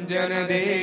કાષ્ટભંજન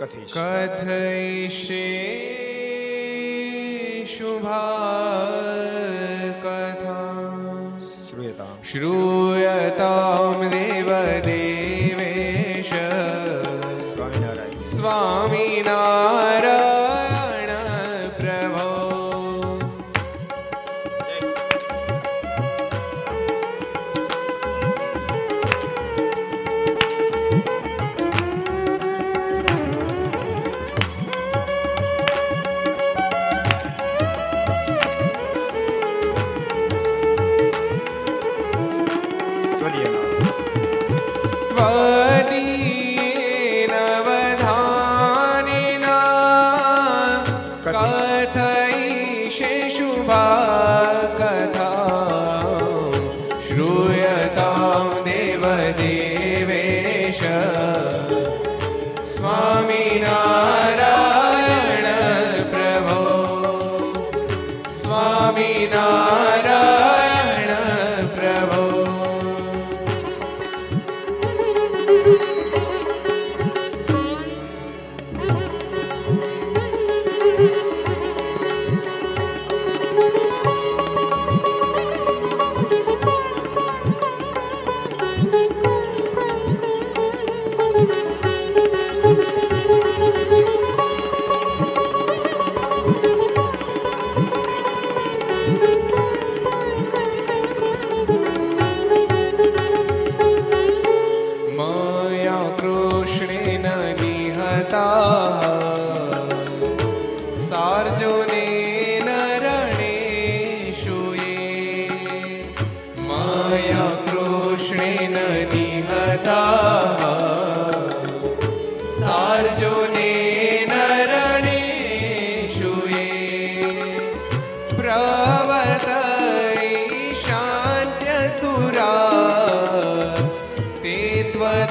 કથયિષ્યે શુભા કથા શ્રૂયતા શ્રૂયતામ દેવ દેવેશ સ્વામિનારાયણ સ્વામિના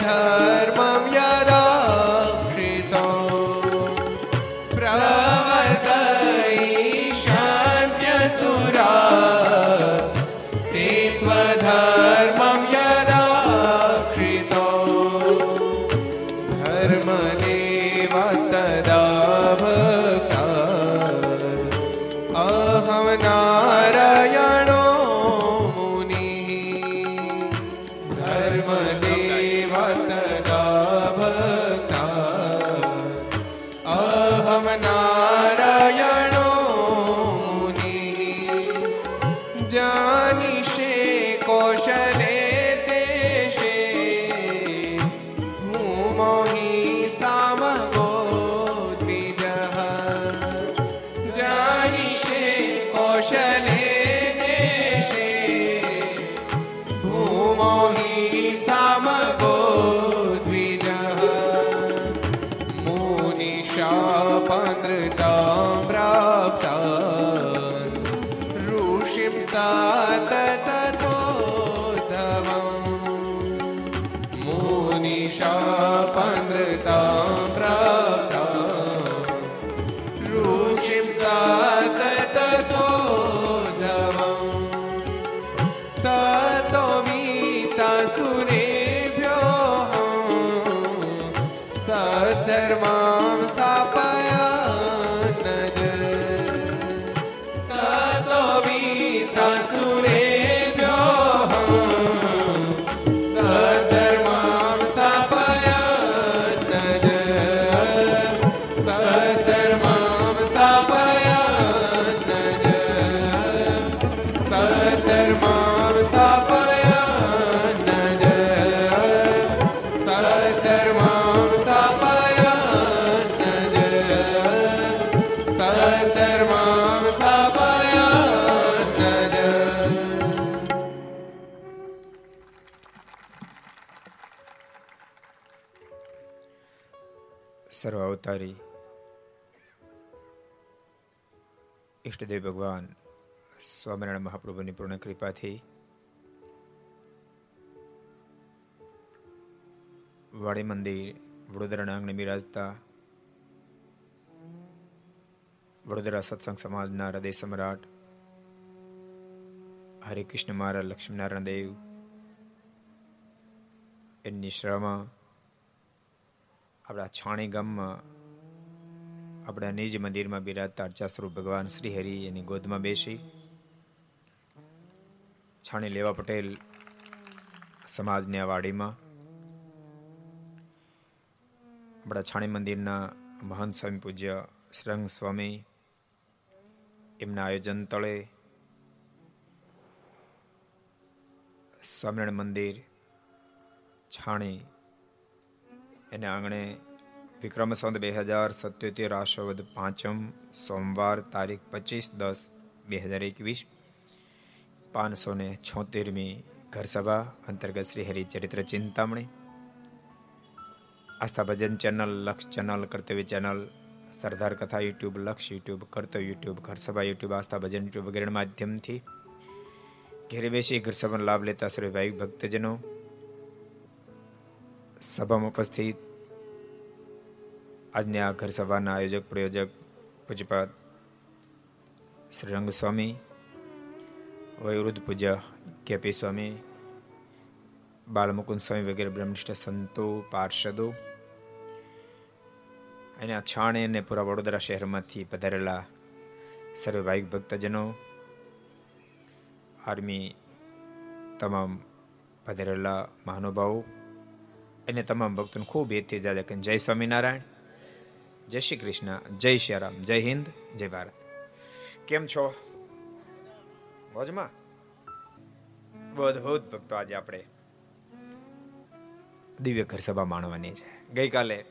धर्मं અવતારી ઈષ્ટદેવ ભગવાન, સ્વામિનારાયણ મહાપ્રભુની પૂર્ણ કૃપાથી વાડી મંદિર વડોદરાના આંગણે બિરાજતા વડોદરા સત્સંગ સમાજના હૃદય સમ્રાટ હરિકૃષ્ણ મહારાજ, લક્ષ્મીનારાયણ દેવ, એમની શ્રમા આપણા છાણી ગામમાં આપણા નિજ મંદિરમાં બિરાજતા અર્ચાસ્વરૂપ ભગવાન શ્રી હરિ એની ગોદમાં બેસી છાણી લેવા પટેલ સમાજની વાડીમાં આપણા છાણી મંદિરના મહંત સ્વામી પૂજ્ય શ્રંગ સ્વામી એમના આયોજન તળે સ્વામિનારાયણ મંદિર છાણી એને આંગણે વિક્રમ સંત બે હજાર સત્યોતેર આશોવદ પાંચમ સોમવાર તારીખ પચીસ દસ બે હજાર એકવીસ પાંચસો ને છોતેરમી ઘરસભા અંતર્ગત Shri Haricharitra Chintamani. Aastha Bhajan channel, Laksh channel, Kartavya channel, Sardar Katha YouTube, Laksh YouTube, Kartavya YouTube, Gharsabha YouTube, Aastha Bhajan YouTube વગેરે માધ્યમથી ઘેરે બેસી ઘરસભાનો લાભ લેતા શ્રી ભાઈ ભક્તજનો સભામાં ઉપસ્થિત આજની આ ઘર સભાના આયોજક, પ્રયોજક પૂજપાત શ્રી રંગસ્વામી, વયવૃદ્ધ પૂજ્ય કેપી સ્વામી બાલમુકુંદ સ્વામી વગેરે બ્રહ્મનિષ્ઠ સંતો, પાર્ષદો અને આ છાણે અને પૂરા વડોદરા શહેરમાંથી પધારેલા સર્વે ભાઈક ભક્તજનો, આર્મી તમામ પધારેલા મહાનુભાવો અને તમામ ભક્તોને ખૂબ હેતથી જાજે કે જય સ્વામિનારાયણ, જય શ્રી કૃષ્ણ, જય શ્રી રામ, જય હિન્દ, જય ભારત. કેમ છો? મોજમાં? અદભુત ભક્તો આજે આપણે દિવ્ય ઘર સભા માણવાની છે. ગઈકાલે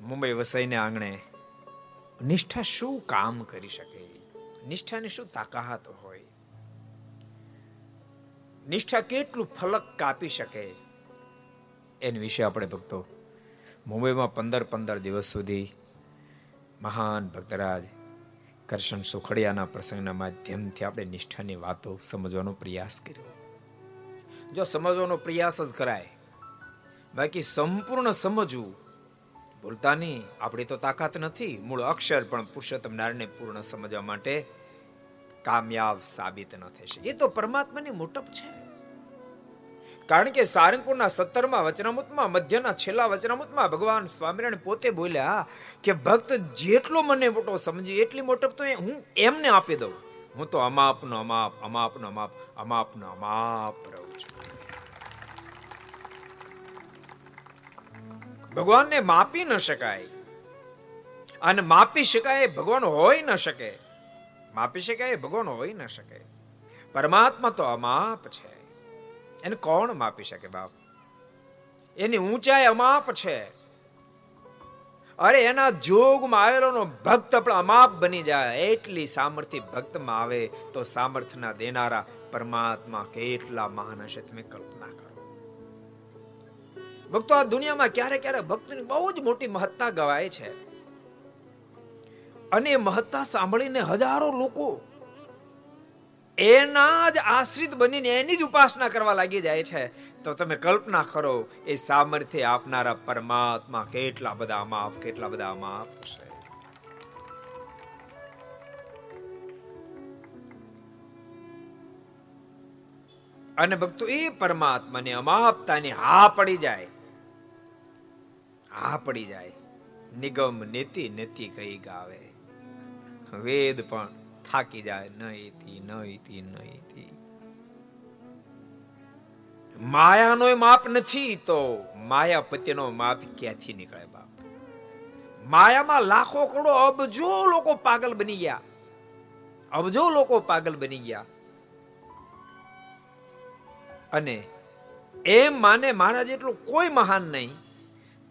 મુંબઈ વસાઈને આંગણે નિષ્ઠા શું કામ કરી શકે? નિષ્ઠાની શું તાકાત હોય? નિષ્ઠા કેટલું ફલક કાપી શકે? એની વિશે આપણે ભક્તો મુંબઈમાં પંદર પંદર દિવસ સુધી મહાન ભક્તરાજ કરશન સુખડિયાના પ્રસંગના માધ્યમથી આપણે નિષ્ઠાની વાતો સમજવાનો પ્રયાસ કર્યો. જો સમજવાનો પ્રયાસ જ કરાય, બાકી સંપૂર્ણ સમજવું ભૂલતા નહીં આપણી તો તાકાત નથી, મૂળ અક્ષર પણ પુરુષોત્તમ નારાયણને પૂર્ણ સમજવા માટે કામયાબ સાબિત ન થશે એ તો પરમાત્માની મોટપ છે. કારણ કે સારંગપુરના સત્તરમાં વચનામૃતમાં, મધ્યના છેલ્લા વચનામૃતમાં ભગવાન સ્વામિનારાયણ પોતે બોલ્યા કે, ભક્ત જેટલો મને મોટો સમજી, એટલી મોટપ તો હું એમને આપી દઉં. હું તો અમાપનો, અમાપ અમાપનો અમાપ અમાપનો, અમાપ રહું છું. ભગવાનને માપી ન શકાય. અને માપી શકાય ભગવાન હોય ન શકે. માપી શકાય ભગવાન હોય ન શકે. પરમાત્મા તો અમાપ છે. એને કોણ માપી શકે બાપ? એની ઊંચાઈ અમાપ છે. અરે એના જોગમાં આવેલો ભક્ત પણ અમાપ બની જાય. એટલી સામર્થ્ય ભક્તમાં આવે તો સામર્થ્યના દેનારા પરમાત્મા કેટલા મહાન હશે તમે કલ્પના કરો. ભક્તો, આ દુનિયામાં ક્યારે ક્યારે ભક્તની બહુ જ મોટી મહત્તા ગવાય છે. અને મહત્તા સાંભળીને હજારો લોકો એના જ આશ્રિત બનીને એની જ ઉપાસના કરવા લાગી જાય છે. તો તમે કલ્પના કરો, એ સામર્થ્ય આપનારા પરમાત્મા કેટલા બધા માપ, કેટલા બધા માપ છે. અને ભક્તો, એ પરમાત્માને અમાપતાની હા પડી જાય. હા પડી જાય. નિગમ નીતિ નીતિ કઈ ગાવે. વેદ પણ થાકી જાય નહીથી નહીથી નહીથી માયાનો માપ નથી તો માયાપતિનો માપ ક્યાંથી નીકળે બાપ? માયામાં લાખો કરોડો અબજો લોકો પાગલ બની ગયા. અબજો લોકો પાગલ બની ગયા. અને એમ માને મારા જેટલું કોઈ મહાન નહીં,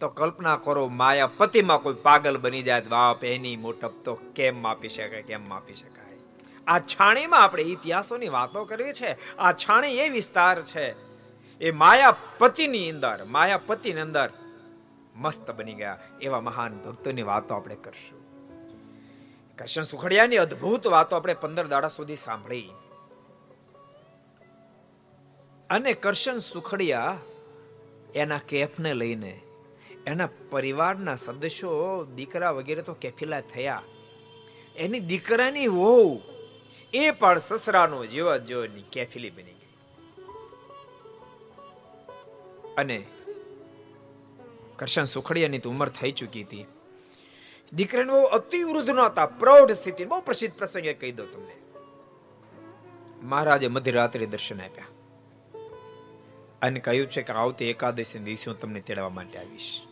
તો કલ્પના કરો માયાપતિમાં કોઈ પાગલ બની જાય બાપ એની મોટપ તો કેમ માપી શકાય, કેમ માપી શકાય? આ છાણીમાં આપણે ઇતિહાસોની વાતો કરવી છે. આ છાણી એ વિસ્તાર છે. એ માયાપતિની અંદર માયાપતિની અંદર મસ્ત બની ગયા એવા મહાન ભક્તોની વાતો આપણે કરશું. કૃષ્ણ સુખડિયાની અદ્ભુત વાતો આપણે પંદર દાડા સુધી સાંભળી. અને કરશન સુખડિયા એના કેફને લઈને, એના પરિવારના સદસ્યો, દીકરા વગેરે તો કેફીલા થયા. એની દીકરાની વહુ એ પણ સસરાનું જીવન જીવનની કેફિલી બની ગઈ. અને કરશન સુખડિયાની તો ઉંમર થઈ ચૂકી હતી. દીકરાને બહુ અતિ વૃદ્ધ નહોતા પ્રૌઢ સ્થિતિ બહુ પ્રસિદ્ધ પ્રસંગે કહી દો તમને. મહારાજે મધ્યરાત્રે દર્શન આપ્યા. અને કહ્યું છે કે આવતી એકાદશી દિવસે હું તમને તેડવા માટે આવીશ.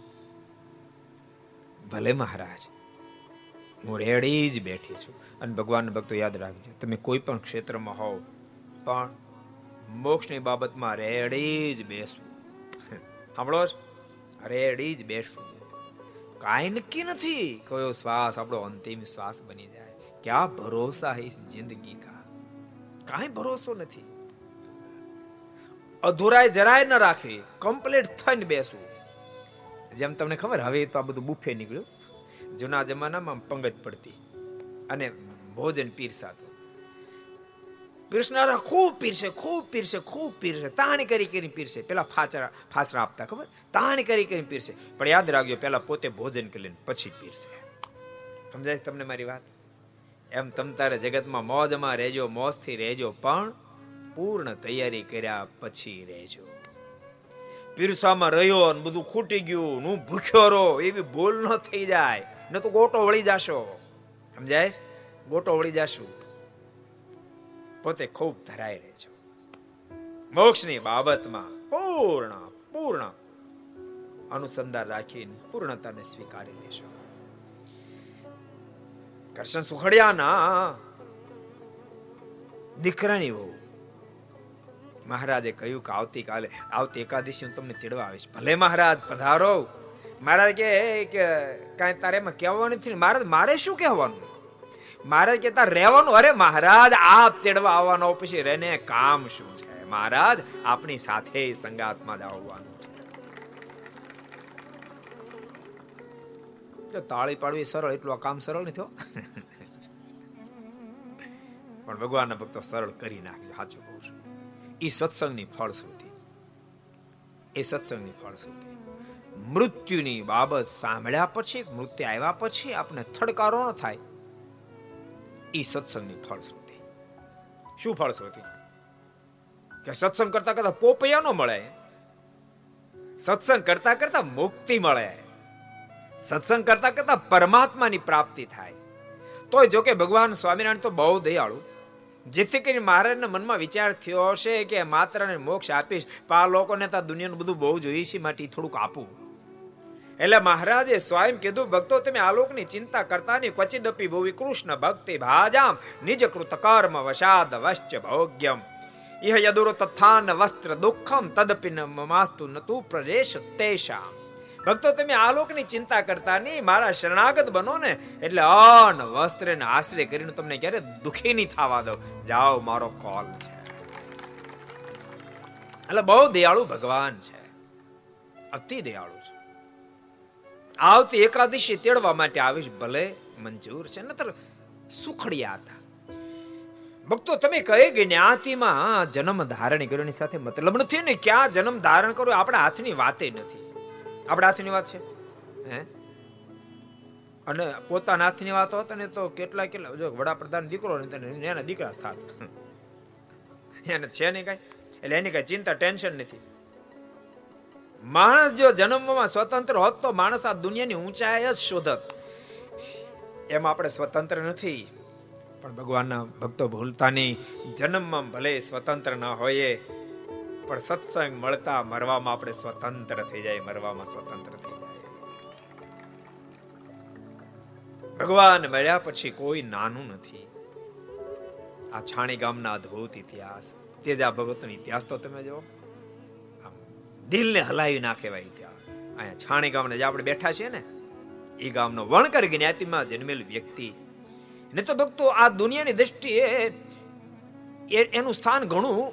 ભલે મહારાજ, હું રેડી જ બેઠી છું. અને ભગવાન ભક્તો યાદ રાખજો, તમે કોઈ પણ ક્ષેત્રમાં હોવ, પણ મોક્ષની બાબતમાં રેડી જ બેસવું. સાંભળો રેડી જ બેસવું. કાંઈ નક્કી નથી કયો શ્વાસ આપણો અંતિમ શ્વાસ બની જાય. ક્યાં ભરોસા હે જિંદગી કા? કાંઈ ભરોસો નથી. અધૂરાય જરાય ન રાખવી કમ્પ્લીટ થઈને બેસવું. જેમ તમને ખબર, હવે તો આ બધું બુફે નીકળ્યું. જૂના જમાનામાં પંગત પડતી. અને ભોજન પીરસાતું. પીરસનારા ખૂબ પીરસે ખૂબ પીરસે ખૂબ પીરસે, તાણી કરી કરી પીરસે. પેલા ફાચરા, ફાસરા આપતા, ખબર? તાણી કરી કરી પીરસે. પણ યાદ રાખજો, પેલા પોતે ભોજન કરી લઈને પછી પીરસે. સમજાય તમને મારી વાત? એમ તમ તારે જગતમાં મોજમાં રહેજો, મોજથી રહેજો, પણ પૂર્ણ તૈયારી કર્યા પછી રહેજો. પીરસામાં રહ્યો ને બધું ખૂટી ગયું હું ભૂખ્યો રહો એવી ભૂલ ન થઈ જાય. ન તો ગોટો વળી જાશો. સમજાય ગોટો વળી જાશું. પોતે ખૂબ ધરાઈ રહેજો મોક્ષની બાબતમાં પૂર્ણ પૂર્ણ અનુસંધાન રાખીને પૂર્ણતાને સ્વીકારી લેશો કરશન સુખડિયાના દીકરાની વહુ. મહારાજે કહ્યું કે આવતીકાલે, આવતી એકાદશી હું તમને તેડવા આવીશ. ભલે મહારાજ, પધારો. મહારાજ કે કાંઈ તારે એમાં કહેવાનું નથી મહારાજ, મારે શું કહેવાનું? મહારાજ કહેતા રહેવાનું, અરે મહારાજ, આપ તેડવા આવવાનો, પછી રેને કામ શું છે? મહારાજ આપણી સાથે સંગાતમાં જ આવવાનું તાળી પાડવી સરળ, એટલું કામ સરળ નથી પણ ભગવાનના ભક્તો સરળ કરી નાખ્યું સાચું કહું છું. એ સત્સંગની ફળશ્રુતિ. એ સત્સંગની ફળશ્રુતિ. મૃત્યુની બાબત સાંભળ્યા પછી, મૃત્યુ આવ્યા પછી આપણે થડકારો ન થાય. એ સત્સંગની ફળશ્રુતિ. શું ફળશ્રુતિ? કે સત્સંગ કરતા કરતા પોપૈયા ન મળે? સત્સંગ કરતા કરતા મુક્તિ મળે? સત્સંગ કરતા કરતા પરમાત્માની પ્રાપ્તિ થાય? તોય જો કે ભગવાન સ્વામિનારાયણ તો બહુ દયાળુ. જેથી કરીને મહારાજના મનમાં વિચાર થયો હશે કે માત્ર મોક્ષ આપીશ, પણ આ લોકોને તો દુનિયાનું બધું બહુ જોઈએ છે માટે થોડુંક આપું. એટલે મહારાજે સ્વયં કીધું, ભક્તો, તમે આલોકની ચિંતા કરતા નહીં ક્વચિદપી ભુવિ કૃષ્ણ ભક્તિ ભાજામ, નિજ કૃત કર્મ વશાદ વશ્ચ ભોગ્યમ. ઇહ યદુર તથાન વસ્ત્ર દુઃખમ, તદપિ માસ્તુ નતુ પ્રજેશ તેષામ. ભક્તો, તમે આલોકની ચિંતા કરતા નહીં મારા શરણાગત બનો ને, એટલે અન વસ્ત્ર ને આશ્રય કરીને તમને ક્યારે દુખી નહીં થવા દો જાઓ, મારો કોલ છે. એટલે બહુ દયાળુ ભગવાન છે. અતિ દયાળુ. આવતી એકાદશી તેડવા માટે આવીશ ભલે મંજૂર છે, નતર સુખડિયા હતા. ભક્તો, તમે કઈ જ્ઞાતિમાં જન્મ ધારણ કર્યોની સાથે મતલબ નથી ને ક્યાં જન્મ ધારણ કરો આપણા હાથની વાતે નથી. આપણા હાથની વાત છે? હે? અને પોતાના હાથની વાત હોત ને તો કેટલા કેટલા, જો વડાપ્રધાન દીકરો ને એના દીકરા થાત. એને છે નહીં કાંઈ? એટલે એની કાંઈ ચિંતા, ટેન્શન નથી. માણસ જો જન્મમાં સ્વતંત્ર હોત તો માણસ આ દુનિયાની ઊંચાઈ જ શોધત. એમ આપણે સ્વતંત્ર નથી, પણ ભગવાનના ભક્તો ભૂલતા નહીં જન્મમાં ભલે સ્વતંત્ર ન હોઈએ, પણ સત્સંગ મળતા મરવામાં આપણે સ્વતંત્ર થઈ જાય, મરવામાં સ્વતંત્ર થઈ જાય. ભગવાન મળ્યા પછી કોઈ નાનું નથી. આ છાણી ગામના અદ્ભુત ઇતિહાસ, તેજા ભગતનો ઇતિહાસ તો તમે જો દિલને હલાવી નાખે ભાઈ ત્યાં. અહીંયા છાણી ગામને જે આપણે બેઠા છીએ ને, એ ગામનો વણકર જ્ઞાતિમાં જન્મેલ વ્યક્તિ. ને તો ભક્તો, આ દુનિયાની દ્રષ્ટિએ એનું સ્થાન ઘણું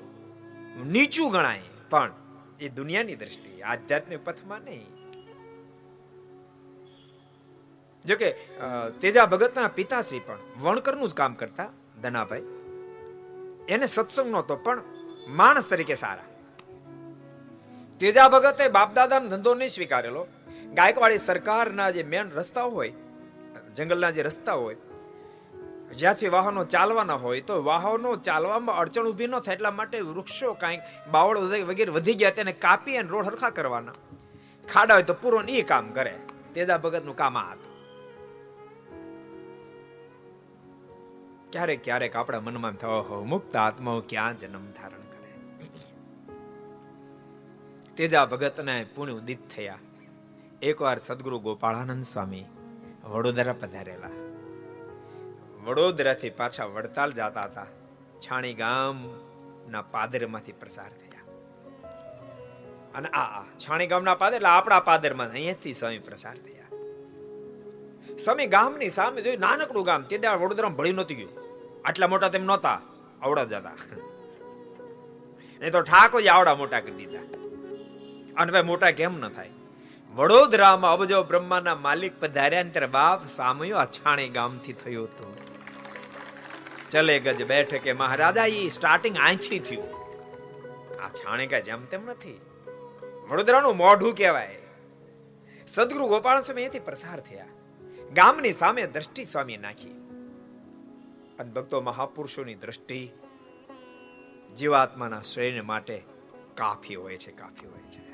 નીચું ગણાય, પણ એ દુનિયાની દ્રષ્ટિએ આધ્યાત્મિક પથમાં નહીં. જોકે તેજા ભગતના પિતાશ્રી પણ વણકરનું જ કામ કરતા, ધનાભાઈ. એને સત્સંગ નહોતો પણ માણસ તરીકે સારા. તેજા ભગતે બાપદાદાનો ધંધો નહીં સ્વીકારેલો. ગાયકવાડી સરકારના જે મેન રસ્તા હોય, જંગલના જે રસ્તા હોય, જ્યાંથી વાહનો ચાલવાના હોય, તો વાહનો ચાલવામાં અડચણ ઊભી ન થાય એટલા માટે વૃક્ષો કાંઈક બાવળ વગેરે વધી ગયા તેને કાપી અને રોડ હરખા કરવાના. ખાડા હોય તો પૂરો એ કામ કરે. તેદા ભગતનું કામ આ હતું. ક્યારેક ક્યારેક આપણા મનમાં થવા હો મુક્ત આત્માઓ ક્યાં જન્મ ધારણ તેજા ભગતને પુણ્ય ઉદિત થયા. એકવાર સદગુરુ ગોપાળાનંદ સ્વામી વડોદરા પધારેલા. વડોદરાથી પાછા વડતાલ જતા હતા. છાણી ગામના પાદરમાંથી પ્રસાર થયા. અને આ છાણી ગામના પાદર એટલે આપણા પાદરમાં અહીંયાથી સ્વામી પ્રસાર થયા. સ્વામી ગામની સામે જોયું નાનકડું ગામ, તે દાળ વડોદરા ભળી નહોતી ગયું. આટલા મોટા તેમ નહોતા, આવડા જતા. નહીં તો ઠાકોર આવડા મોટા કરી દીધા. અને ભાઈ મોટા કેમ ન થાય? વડોદરામાં અબજો બ્રહ્માના માલિક પધાર્યા ત્યારે બાપ સામયો અછાણી ગામથી થયું હતું. ચલે ગજ બેઠકે મહારાજા એ સ્ટાર્ટિંગ આંખી થયું. આ છાણે કઈ જેમ તેમ નથી. વડોદરાનું મોઢું કહેવાય. સદગુરુ ગોપાલ સ્વામી અહીંથી પ્રસાર થયા. ગામની સામે દ્રષ્ટિ સ્વામી નાખી. અને ભક્તો મહાપુરુષોની દ્રષ્ટિ જીવાત્માના શરીર માટે કાફી હોય છે, કાફી હોય છે.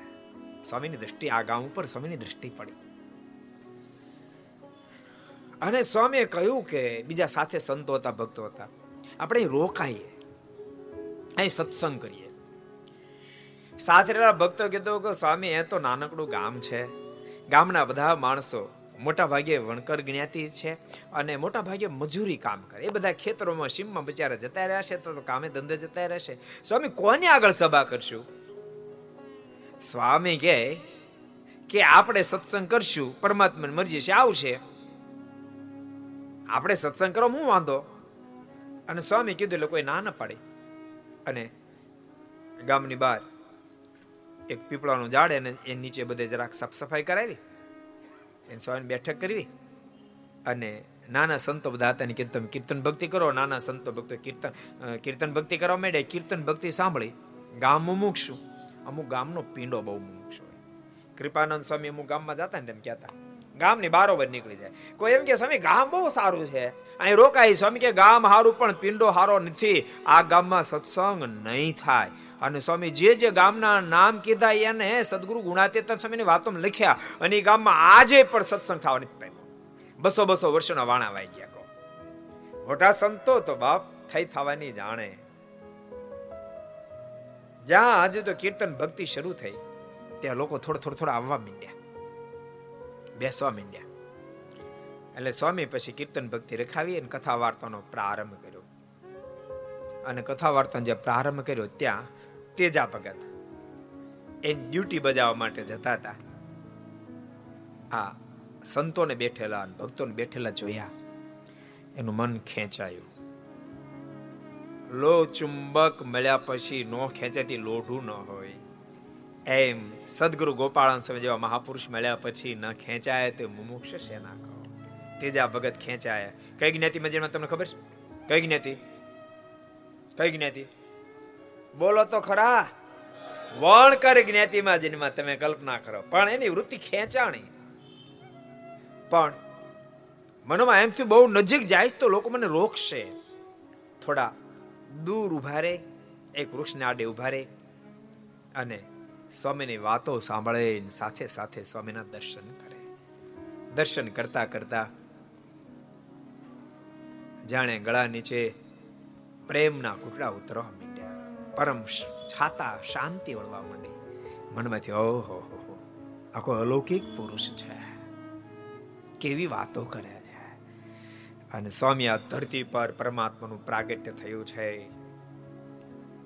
સ્વામીની દ્રષ્ટિ આ ગામ ઉપર સ્વામીની દ્રષ્ટિ પડી. અને સ્વામીએ કહ્યું કે બીજા સાથે સંતો હતા, ભક્તો હતા, આપણે રોકાઈએ, અહીં સત્સંગ કરીએ. સાથે ભક્તો કીધું કે સ્વામી, એ તો નાનકડું ગામ છે. ગામના બધા માણસો મોટા ભાગે વણકર જ્ઞાતિ છે અને મોટા ભાગે મજૂરી કામ કરે. એ બધા ખેતરોમાં, સીમમાં બચારા જતા રહ્યા છે, તો કામે ધંધે જતા રહેશે સ્વામી, કોને આગળ સભા કરશું? સ્વામી કહે કે આપણે સત્સંગ કરશું, પરમાત્માની મરજી છે, આવશે. આપણે સત્સંગ કરો, હું વાંધો. અને સ્વામી કીધું કોઈ ના ન પાડી. અને ગામની બહાર એક પીપળાનું ઝાડ અને એ નીચે બધે જરાક સાફ સફાઈ કરાવી. એને સ્વામી બેઠક કરવી. અને નાના સંતો બધા હતા કીધું તમે કીર્તન ભક્તિ કરો, નાના સંતો ભક્તો કીર્તન કીર્તન ભક્તિ કરવા માંડે કીર્તન ભક્તિ સાંભળી. ગામ મૂકશું. અમુક ગામનો પીંડો બહુ મૂકશો કૃપાનંદ સ્વામી અમુક ગામમાં જતા ને તેમ કહેતા. ગામની બારોબર નીકળી જાય. કોઈ એમ કે, સ્વામી, ગામ બહુ સારું છે. અહીં રોકાય. સ્વામી કે, ગામ સારું પણ પિંડો સારો નથી. આ ગામમાં સત્સંગ નહીં થાય. અને સ્વામી જે જે ગામના નામ કીધા, એને સદગુરુ ગુણાતીતન સ્વામીની વાતો લખ્યા અને એ ગામમાં આજે પણ સત્સંગ થવા નથી પામ્યો. બસો બસો વર્ષોના વાણા વાઈ ગયા કહો. મોટા સંતો તો બાપ થઈ થવાની જાણે. જ્યાં આજે તો કીર્તન ભક્તિ શરૂ થઈ. ત્યાં લોકો થોડો થોડો થોડા આવવા માંડ્યા. બેસવા માંડ્યા. એટલે સ્વામી પછી કીર્તન ભક્તિ રખાવી અને કથા વાર્તાનો પ્રારંભ કર્યો. અને કથા વાર્તાનો જે પ્રારંભ કર્યો ત્યાં તેજા ભગત એની ડ્યુટી બજાવવા માટે જતા હતા. આ સંતોને બેઠેલા ભક્તોને બેઠેલા જોયા. એનું મન ખેંચાયું. લો ચુંબક મળ્યા પછી નો ખેંચાતી લોઢું ન હોય. એમ સદગુરુ ગોપાળન સમય જેવા મહાપુરુષ મળ્યા પછી ન ખેંચાય તે મુમુક્ષ શેના કહો? તેજા ભગત ખેંચાયા. કઈ જ્ઞાતિમાં જેમાં તમને ખબર? છે કઈ જ્ઞાતિ? કઈ જ્ઞાતિ? બોલો તો ખરા. વણકર જ્ઞાતિમાં જેમાં તમે કલ્પના કરો. પણ એની વૃત્તિ ખેંચાણી. પણ મનમાં એમથી બહુ નજીક જાય તો લોકો મને રોકશે. થોડા દૂર ઊભા રે, એક વૃક્ષને આડે ઊભા રે અને સ્વામીની વાતો સાંભળે સાથે સાથે સ્વામીના દર્શન કરે. દર્શન કરતા કરતા જાણે ગળા નીચે પ્રેમના ઘૂંટડા ઉતરવા માંડ્યા. પરમ છાતા શાંતિ વળવા માંડી. મનમાંથી, ઓહો આખો અલૌકિક પુરુષ છે. કેવી વાતો કરે. અને સ્વામી આ ધરતી પર પરમાત્માનું પ્રાગટ્ય થયું છે.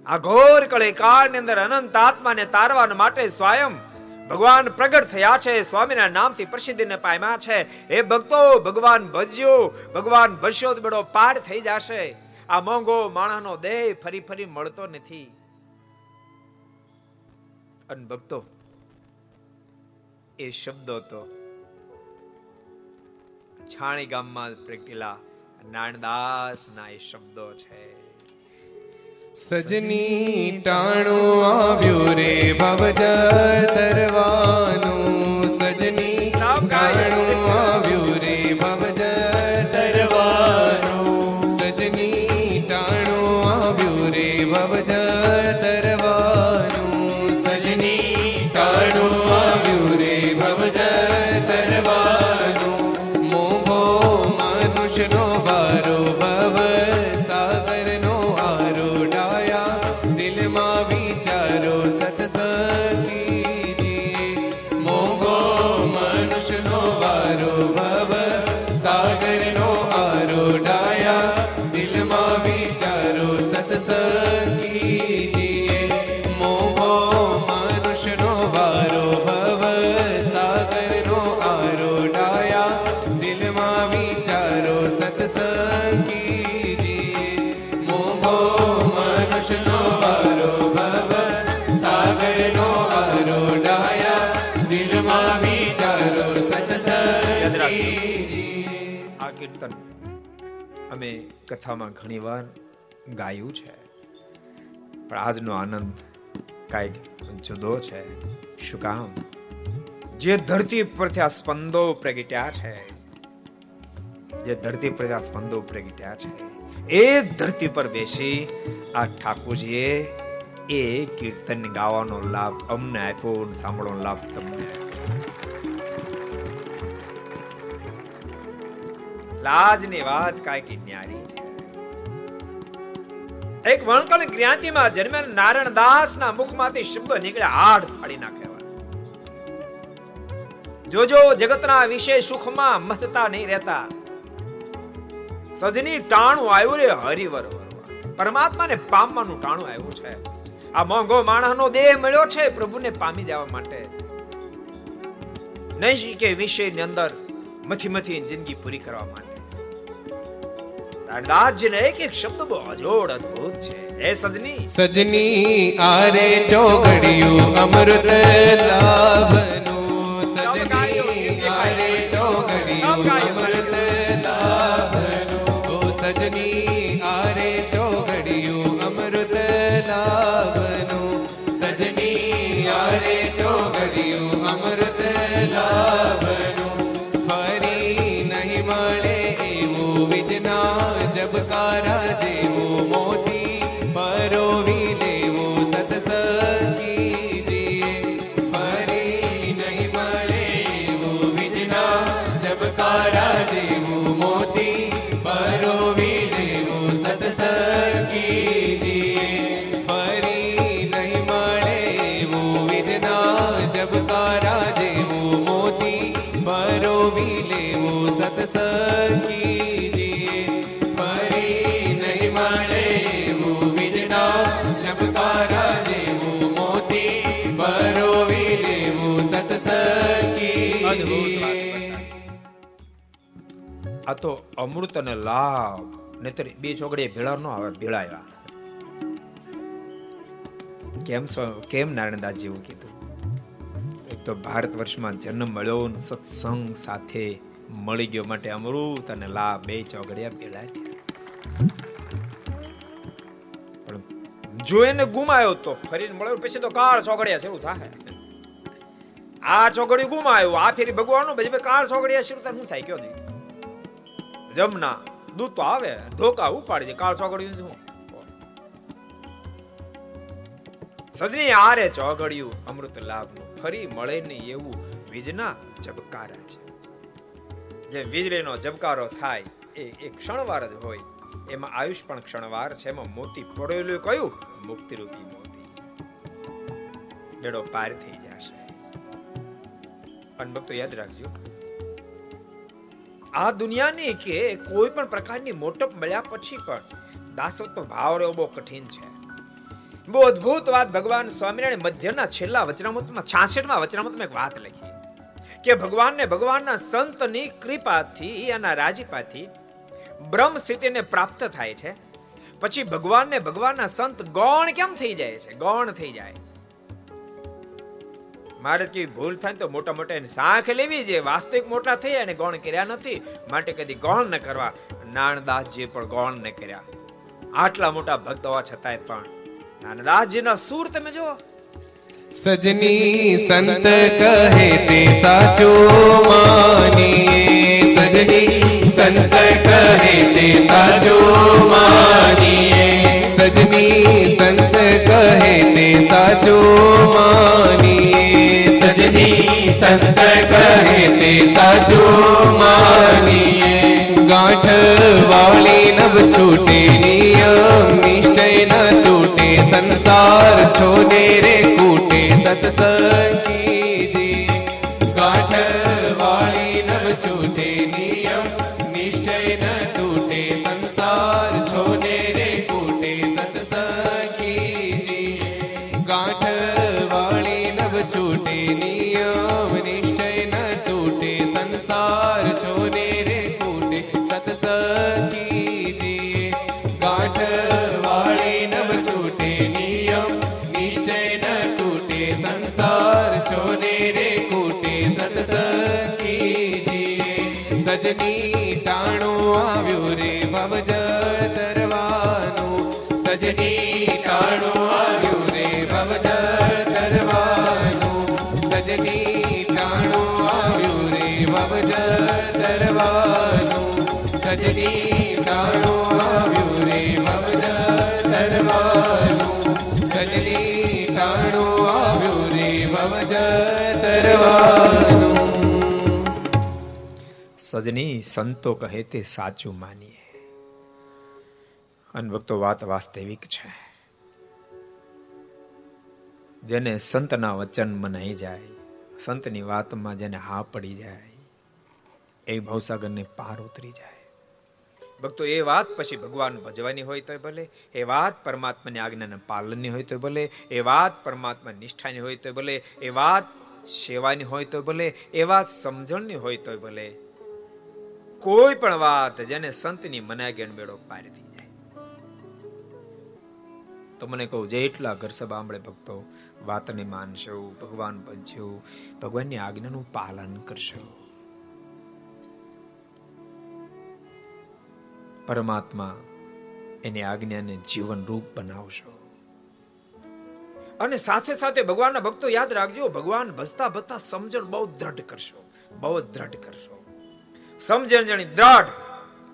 આ ઘોર કળે કાળની અંદર અનંત આત્માને તારવા માટે સ્વયં ભગવાન પ્રગટ થયા છે. સ્વામીના નામથી પ્રસિદ્ધિને પામ્યા છે. હે ભક્તો, ભગવાન ભજ્યો ભગવાન ભજ્યો તો પાર થઈ જશે. આ મોંઘો માણસનો દેહ ફરી ફરી મળતો નથી. અન ભક્તો, એ શબ્દો તો છાણી ગામમાં પ્રગટેલા નાણદાસ ના એ શબ્દો છે. સજની ટાણું આવ્યું રે ભવજર તરવાનું સજની ટાણું કથામાં ઘણીવાર ગાયું છે. પણ આજનો આનંદ કાંઈક જુદો છે. શું કામ? જે ધરતી પરથી આ સ્પંદો પ્રગટ્યા છે. જે ધરતી પરથી આ સ્પંદો પ્રગટ્યા છે. એ ધરતી પર બેસી આ ઠાકોરજીએ એ કીર્તન ગાવાનો લાભ અમને આપ્યો સાંભળવાનો લાભ તમને લાજની વાત કાંઈક ન્યારી છે. એક વણકણ જ્ઞાતિમાં જન્મેલ નારાયણ દાસ ના મુખમાંથી શબ્દ નીકળ્યા હાડ ફાડી નાખ્યા જોજો, જગતના વિશે સુખમાં મથતા નહીં રહેતા. સજની ટાણું આવ્યું રે હરિવર પરમાત્માને પામવાનું ટાણું આવ્યું છે. આ મોંઘો માણસનો દેહ મળ્યો છે પ્રભુને પામી જવા માટે. નહીં કે વિષયની અંદર મથી મથી જિંદગી પૂરી કરવા માટે. રામદાસજીને એક એક શબ્દ બહુ અજોડ અદ્ભુત છે હે સજની આરે ચોગડિયું અમૃત લાભનું તો અમૃત અને લાભ નહીતર બે ચોકડીએ ભેળા ન આવે, ભેળાયા. કેમ કેમ નારાયણદાસ જેવું કીધું? એક તો ભારત વર્ષમાં જન્મ મળ્યો સત્સંગ સાથે મળી ગયો માટે અમૃત અને લાભ બે ચોગડિયા ભેળા પણ જો એને ગુમાયો તો ફરીને મળ્યો પછી તો કાળ ચોગડિયા શરૂ થાય આ ચોગડિયું ગુમાયું, આ ફેરી ભગવાનનો પછી કાળ ચોગડિયા શરૂ થાય, શું થાય, કયો નહીં. જમના. દૂધ તો આવે. ધોકા ઉપાડી દે કાળ ચોગડિયું શું? સજની આરે ચોગડ્યું. અમૃત લાભનું ફરી મળે નહીં એવું વીજના જબકારા છે. જે વીજળીનો જબકારો થાય, એ એક ક્ષણવાર જ હોય. એમાં આયુષ પણ ક્ષણવાર છે. એમાં મોતી પડેલું કયું? મુક્તિ રૂપી મોતી. બેડો પાર થઈ જશે. અને ભક્તો યાદ રાખજો આ દુનિયાની કે કોઈ પણ પ્રકારની મોટપ મળ્યા પછી પણ દાસત્વનો ભાવ રહેવો બહુ કઠિન છે. બહુ અદ્ભુત વાત ભગવાન સ્વામિનારાયણ મધ્યના છેલ્લા વચનામૃતમાં, છાસઠમાં વચનામૃતમાં એક વાત લખી. કે ભગવાનને ભગવાનના સંતની કૃપાથી, એના રાજીપાથી બ્રહ્મ સ્થિતિને પ્રાપ્ત થાય છે. પછી ભગવાનને ભગવાનના સંત ગૌણ કેમ થઈ જાય છે? ગૌણ થઈ જાય. મારે કઈ ભૂલ થાય તો મોટા મોટા એની સાંખ લેવી છે. વાસ્તવિક મોટા થઈ અને ગૌણ કર્યા નથી. માટે કદી ગૌણ ન કરવા. નાનદાસજીએ પણ ગૌણ ન કર્યા. આટલા મોટા ભક્ત હોવા છતાંય પણ. નાનદાસજીના સૂર તમે જો સજની સંત કહે તે સાચો માનીએ. સજની સંત કહે તે સાચો માનીએ. સજની સંત કહે તે સાચો સજની સંત કહે તે સાચું માનીએ. ગાંઠ વાળી નવ છૂટે, નિયમ નિશ્ચય ન તૂટે, સંસાર છોડે રે કૂટે, સત્સંગી. સજની ટાણું આવ્યું રે ભવજળ તરવાનું. સજની ટાણું આવ્યું રે ભવજળ તરવાનું. સજની ટાણું આવ્યું રે ભવજળ તરવાનું. સજની ટાણું આવ્યું રે ભવજળ તરવાનું. સજની ટાણું આવ્યું રે ભવજળ તરવાનું. સજની સંતો કહે તે સાચું માનીએ. અને ભક્તો, વાત વાસ્તવિક છે. જેને સંતના વચન મનાઈ જાય, સંતની વાતમાં જેને હા પડી જાય, એ ભવસાગરને પાર ઉતરી જાય. ભક્તો, એ વાત પછી ભગવાન ભજવાની હોય તો ભલે, એ વાત પરમાત્માની આજ્ઞાના પાલનની હોય તો ભલે, એ વાત પરમાત્મા નિષ્ઠાની હોય તો ભલે, એ વાત સેવાની હોય તો ભલે, એ વાત સમજણની હોય તો ભલે કોઈ પણ વાત જેને સંતની ગણ બેડો પાર થઈ જાય. તો મને કહું, જેટલા ઘર સભા આંબળે ભક્તો, વાતને માનશો, ભગવાન બનશો, ભગવાનની આજ્ઞાનું પાલન કરશો. પરમાત્મા એની આજ્ઞાને જીવન રૂપ બનાવશો. અને સાથે સાથે ભગવાનના ભક્તો યાદ રાખજો, ભગવાન ભસતા ભસતા સમજણ બહુ દ્રઢ કરશો, બહુ દ્રઢ કરશો. સમજણ જણી દ્રઢ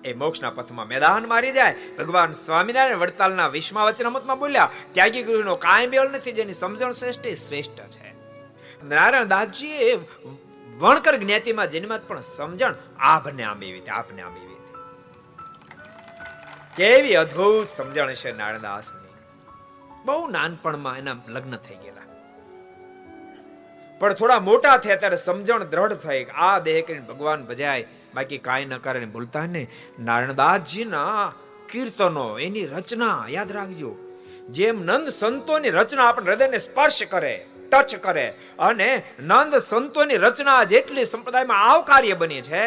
એ મોક્ષના પથમાં મેદાન મારી જાય. ભગવાન સ્વામિનારાયણ વડતાલના વિશ્વમાં વચનામતમાં બોલ્યા, ત્યાગી ગુરુનો કાંઈ બેળ નથી જેની સમજણ શ્રેષ્ઠ શ્રેષ્ઠ છે. નારાયણ દાસજી એ વણકર જ્ઞાતિમાં જન્મત પણ સમજણ આપને આમ એવી આપને આમ એવી કેવી અદ્ભુત સમજણ છે નારાયણ દાસની. બહુ નાનપણમાં એના લગ્ન થઈ ગયેલા. પણ થોડા મોટા થયા ત્યારે સમજણ દ્રઢ થઈ. આ દેહ કરીને ભગવાન ભજાય બાકી કાંઈ ન કરે ભૂલતા ને નારાયણદાસજીના કીર્તનો, એની રચના, યાદ રાખજો. જેમ નંદ સંતોની રચના આપણે હૃદયને સ્પર્શ કરે, ટચ કરે, અને નંદ સંતોની રચના જેટલી સંપ્રદાયમાં આવકાર્ય બની છે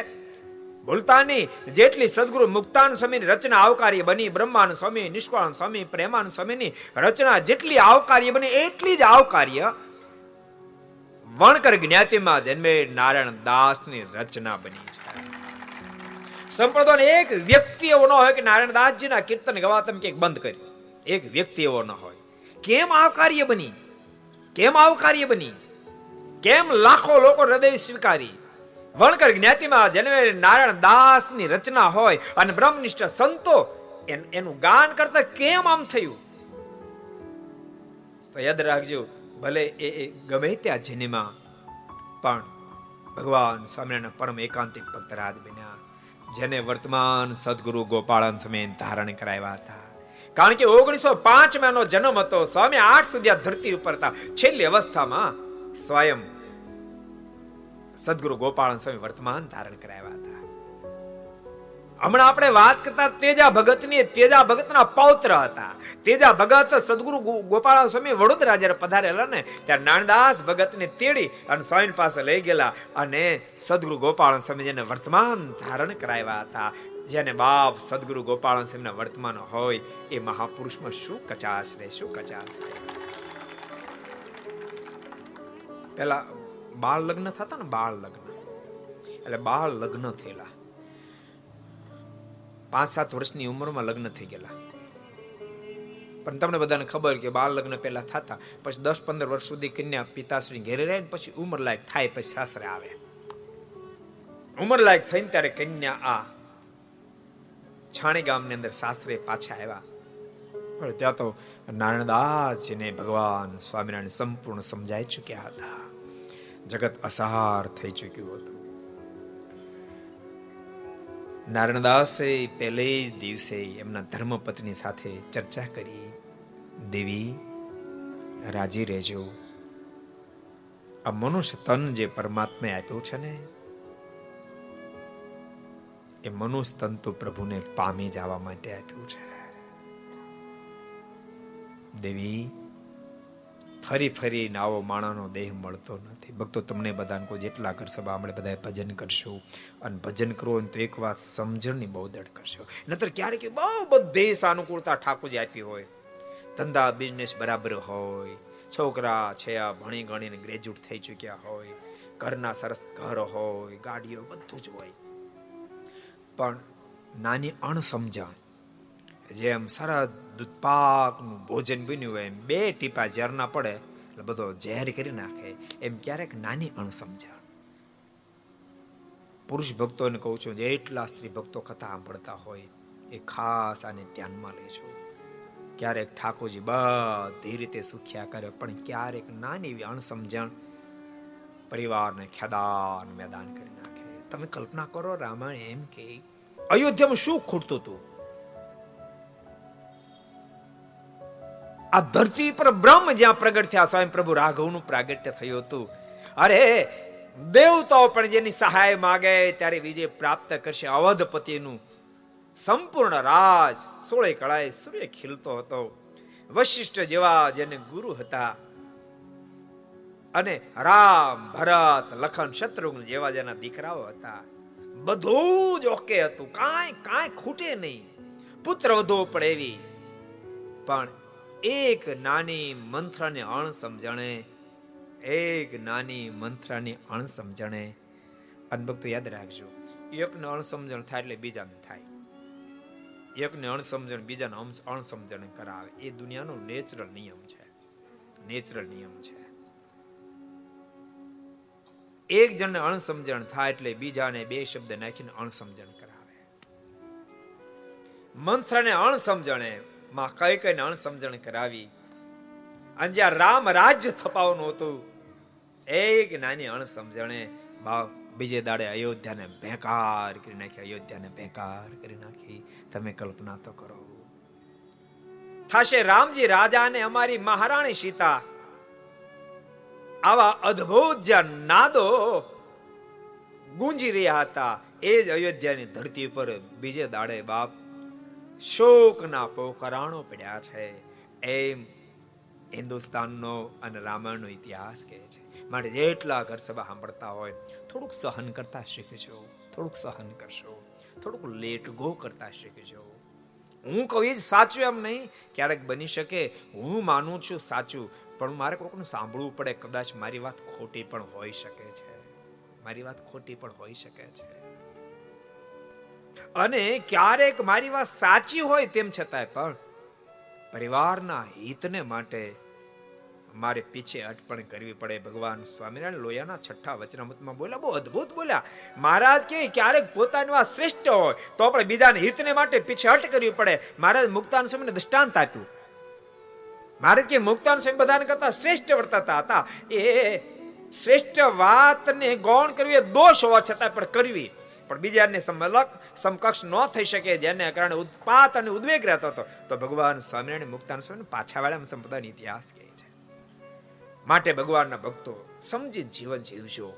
ભૂલતાની જેટલી સદગુરુ મુક્તાન સ્વામીની રચના આવકાર્ય બની બ્રહ્માન સ્વામી નિષ્કાળ સ્વામી પ્રેમાન સ્વામીની રચના જેટલી આવકાર્ય બની, એટલી જ આવકાર્ય વણકર જ્ઞાતિમાં જન્મે નારાયણ દાસની રચના બની છે. સંપ્રદાયનો એક વ્યક્તિ એવો ન હોય કે નારાયણદાસજીના કીર્તન ગવા તમે ક્યાંક બંધ કરી એક વ્યક્તિ એવો ન હોય. કેમ આ કાર્ય બની? કેમ આવું કાર્ય બની? કેમ લાખો લોકો હૃદય સ્વીકારી? વણકર જ્ઞાતિમાં જન્મે નારાયણ દાસની રચના હોય અને બ્રહ્મનિષ્ઠ સંતો એનું ગાન કરતા કેમ આમ થયું? તો યાદ રાખજો, ભલે એ ગમે ત્યાં જન્મા પણ ભગવાન સ્વામિનારાયણ પરમ એકાંતિક ભક્ત રાજ બન્યા. જેને વર્તમાન સદગુરુ ગોપાળન સમય ધારણ કરાવ્યા હતા. કારણ કે ઓગણીસો પાંચમાં જન્મ હતો, સ્વામી આઠ સુધી આ ધરતી ઉપર હતા. છેલ્લી અવસ્થામાં સ્વયં સદગુરુ ગોપાળન સ્વામી વર્તમાન ધારણ કરાવ્યા હમણાં આપણે વાત કરતા તેજા ભગતની, તેજા ભગતના પૌત્ર હતા. તેજા ભગત સદગુરુ ગોપાલ સ્વામી વડોદરા જયારે પધારેલા ને, ત્યારે નાનદાસ ભગતને તેડી અને સ્વામી પાસે લઈ ગયેલા અને સદગુરુ ગોપાલ સ્વામી જેને વર્તમાન ધારણ કરાવ્યા હતા. જેને બાપ સદગુરુ ગોપાલ સ્વામીના વર્તમાન હોય એ મહાપુરુષમાં શું કચાશ રે, શું કચાશ પેલા બાળ લગ્ન થતા ને બાળ લગ્ન. એટલે બાળ લગ્ન થયેલા. પાંચ સાત વર્ષની ઉંમરમાં લગ્ન થઈ ગયેલા. પણ તમને બધાને ખબર કે બાળ લગ્ન પહેલા થતા, પછી દસ પંદર વર્ષ સુધી કન્યા પિતાશ્રી ઘેરે રહે પછી ઉંમર લાયક થાય પછી સાસરે આવે. ઉંમર લાયક થઈને ત્યારે કન્યા આ છાણી ગામની અંદર સાસરે પાછા આવ્યા. પણ ત્યાં તો નારાયણદાસજીને ભગવાન સ્વામિનારાયણ સંપૂર્ણ સમજાઈ ચૂક્યા હતા. જગત અસહાર થઈ ચૂક્યું હતું. નારણદાસે પહેલે જ દિવસે એમના ધર્મપત્ની સાથે ચર્ચા કરી, દેવી, રાજી રહેજો. આ મનુષ્ય તન જે પરમાત્માએ આપ્યું છે ને, એ મનુષ્ય તન તો પ્રભુને પામી જવા માટે આપ્યું છે. દેવી, ફરી ફરી નાવો માણાનો દેહ મળતો નથી. ભક્તો, તમને બધાને કોઈ જેટલા કરશો આપણે બધા ભજન કરશું. અને ભજન કરો તો એક વાત સમજણની બહુ દડ કરશો. નતર ક્યારેક બહુ બધી સાનુકૂળતા ઠાકોરજી આપી હોય. ધંધા બિઝનેસ બરાબર હોય. છોકરા છે, આ ભણી ગણીને ગ્રેજ્યુએટ થઈ ચૂક્યા હોય. ઘરના સરસ ઘર હોય, ગાડીઓ બધું જ હોય. પણ નાની અણસમજણ, જેમ સરસ દૂધપાકનું ભોજન બન્યું હોય, એમ બે ટીપા ઝેર ના પડે એટલે બધો ઝેર કરી નાખે. એમ ક્યારેક નાની અણસમજણ. પુરુષ ભક્તોને કહું છું જેટલા સ્ત્રી ભક્તો કથા સાંભળતા હોય, એ ખાસ આને ધ્યાનમાં લેજો. ક્યારેક ઠાકોરજી બધી રીતે સુખ્યા કરે, પણ ક્યારેક નાની એવી અણસમજણ પરિવારને ખેદાન મેદાન કરી નાખે. તમે કલ્પના કરો, રામાયણ એમ કે, અયોધ્યામાં શું ખૂટતું હતું? આ ધરતી પર બ્રહ્મ જ્યાં પ્રગટ થયા સ્વયં પ્રભુ રાઘવનું પ્રાગટ્ય થયું હતું. અરે, દેવતાઓ પણ જેની સહાય માગે ત્યારે વિજય પ્રાપ્ત કરશે. અવધપતિનું સંપૂર્ણ રાજ સોળે કળાએ સૂર્ય ખીલતો હતો. વશિષ્ઠ જેવા જેને ગુરુ હતા અને રામ, ભરત, લખન, શત્રુઘ્ન જેવા જેના દીકરાઓ હતા. બધું જ ઓકે હતું. કાંઈ કાંઈ ખૂટે નહીં. પુત્ર વધુ પડે એવી. પણ એક નાની મંત્રને અણસમજણે, એક નાની મંત્રની અણસમજણે. અનભક્તો યાદ રાખજો, એકને અણસમજણ થાય એટલે બીજાને થાય. એકને અણસમજણ, બીજાને અણસમજણ કરાવે. એ દુનિયાનો નેચરલ નિયમ છે. નેચરલ નિયમ છે. એક જણને અણસમજણ થાય એટલે બીજાને બે શબ્દ નાખીને અણસમજણ કરાવે. મંત્રને અણસમજણે માં કઈ કઈ અણસમજણ કરાવી. અને જ્યાં રામ રાજ્ય થપાવવાનું હતું, એક નાની અણસમજણે ભાવ બીજે દાડે અયોધ્યાને બેકાર કરી નાખી, અયોધ્યાને બેકાર કરી નાખી. તમે કલ્પના તો કરો. થશે રામજી રાજા અને અમારી મહારાણી સીતા. આવા અદ્ભુત જ્યાં નાદો ગુંજી રહ્યા હતા, એ જ અયોધ્યાની ધરતી પર બીજે દાડે બાપ શોકના પોકરાણો પડ્યા છે. એમ હિન્દુસ્તાનનો અને રામાયણનો ઇતિહાસ કહે છે. માટે જેટલા ઘર સભા સાંભળતા હોય, થોડુંક સહન કરતા શીખજો. થોડુંક સહન કરશો. થોડુંક લેટ ગો કરતા શીખજો. હું કહું જ સાચું એમ નહીં. ક્યારેક બની શકે, હું માનું છું સાચું, પણ મારે કોઈકનું સાંભળવું પડે. કદાચ મારી વાત ખોટી પણ હોઈ શકે છે. મારી વાત ખોટી પણ હોઈ શકે છે. અને ક્યારેક મારી વાત સાચી હોય તેમ છતાંય પણ પરિવારના હિતને માટે મારે પીછે અટપણ કરવી પડે. ભગવાન સ્વામિનારાયણ લોયાના છઠ્ઠા વચનામૃતમાં બોલ્યા, બહુ અદ્ભુત બોલ્યા. મહારાજ કે ક્યારેક પોતાની વાત શ્રેષ્ઠ હોય, તો આપણે બીજાને હિતને માટે પીછે અટ કરવી પડે. મહારાજ મુક્તાન સ્વામીને દૃષ્ટાંત આપ્યું. મહારાજ કે મુક્તાન સ્વામી બધાને કરતા શ્રેષ્ઠ વર્તાતા હતા. એ શ્રેષ્ઠ વાતને ગૌણ કરવી એ દોષ હોવા છતાં પણ કરવી. પણ બીજાને સમલક સમકક્ષ ન થઈ શકે જેને કારણે ઉત્પાત અને ઉદ્વેગ રહેતો હતો. તો ભગવાન સ્વામિનારાયણ મુક્તાન સ્વામી પાછા વાળા સંપ્રદાયનો ઇતિહાસ કહે છે. માટે ભગવાનના ભક્તો સમજી જીવન જીવજો.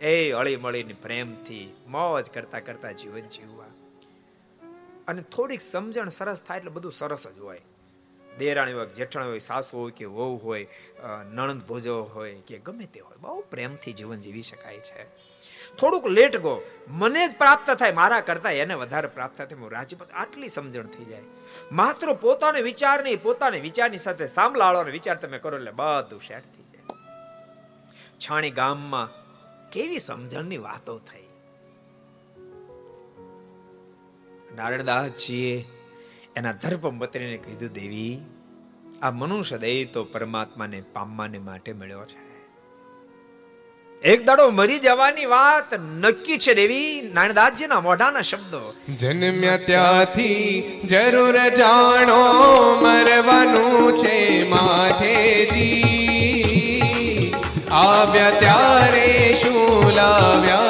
એ અળી મળીને પ્રેમથી મોજ કરતા કરતા જીવન જીવવા. અને થોડીક સમજણ સરસ થાય એટલે બધું સરસ જ હોય. દેરાણી હોય જેઠાણી હોય, સાસુ હોય કે વહુ હોય નણંદ ભોજો હોય કે ગમે તે હોય, બહુ પ્રેમથી જીવન જીવી શકાય છે. થોડુંક લેટ ગો. મને જ પ્રાપ્ત થાય, મારા કરતા એને વધારે પ્રાપ્ત થાય. હું રાજી આટલી સમજણ થઈ જાય. માત્ર પોતાનો વિચાર નહીં, પોતાને વિચારની સાથે સાંભળાળોનો વિચાર તમે કરો એટલે બધું શેટ થઈ જાય. છાણી ગામમાં કેવી સમજણની વાતો થઈ. નારાયણદાસજીએ એના ધર્મપત્રીને કીધું, દેવી, આ મનુષ્ય દય તો પરમાત્માને પામવાને માટે મળ્યો છે. એક દાડો મરી જવાની વાત નક્કી છે દેવી. નાનદાસજીના મોઢાના શબ્દો. જન્મ્યા ત્યાંથી જરૂર જાણો, મરવાનું છે માથેજી આવ્યા ત્યારે શું લાવ્યા?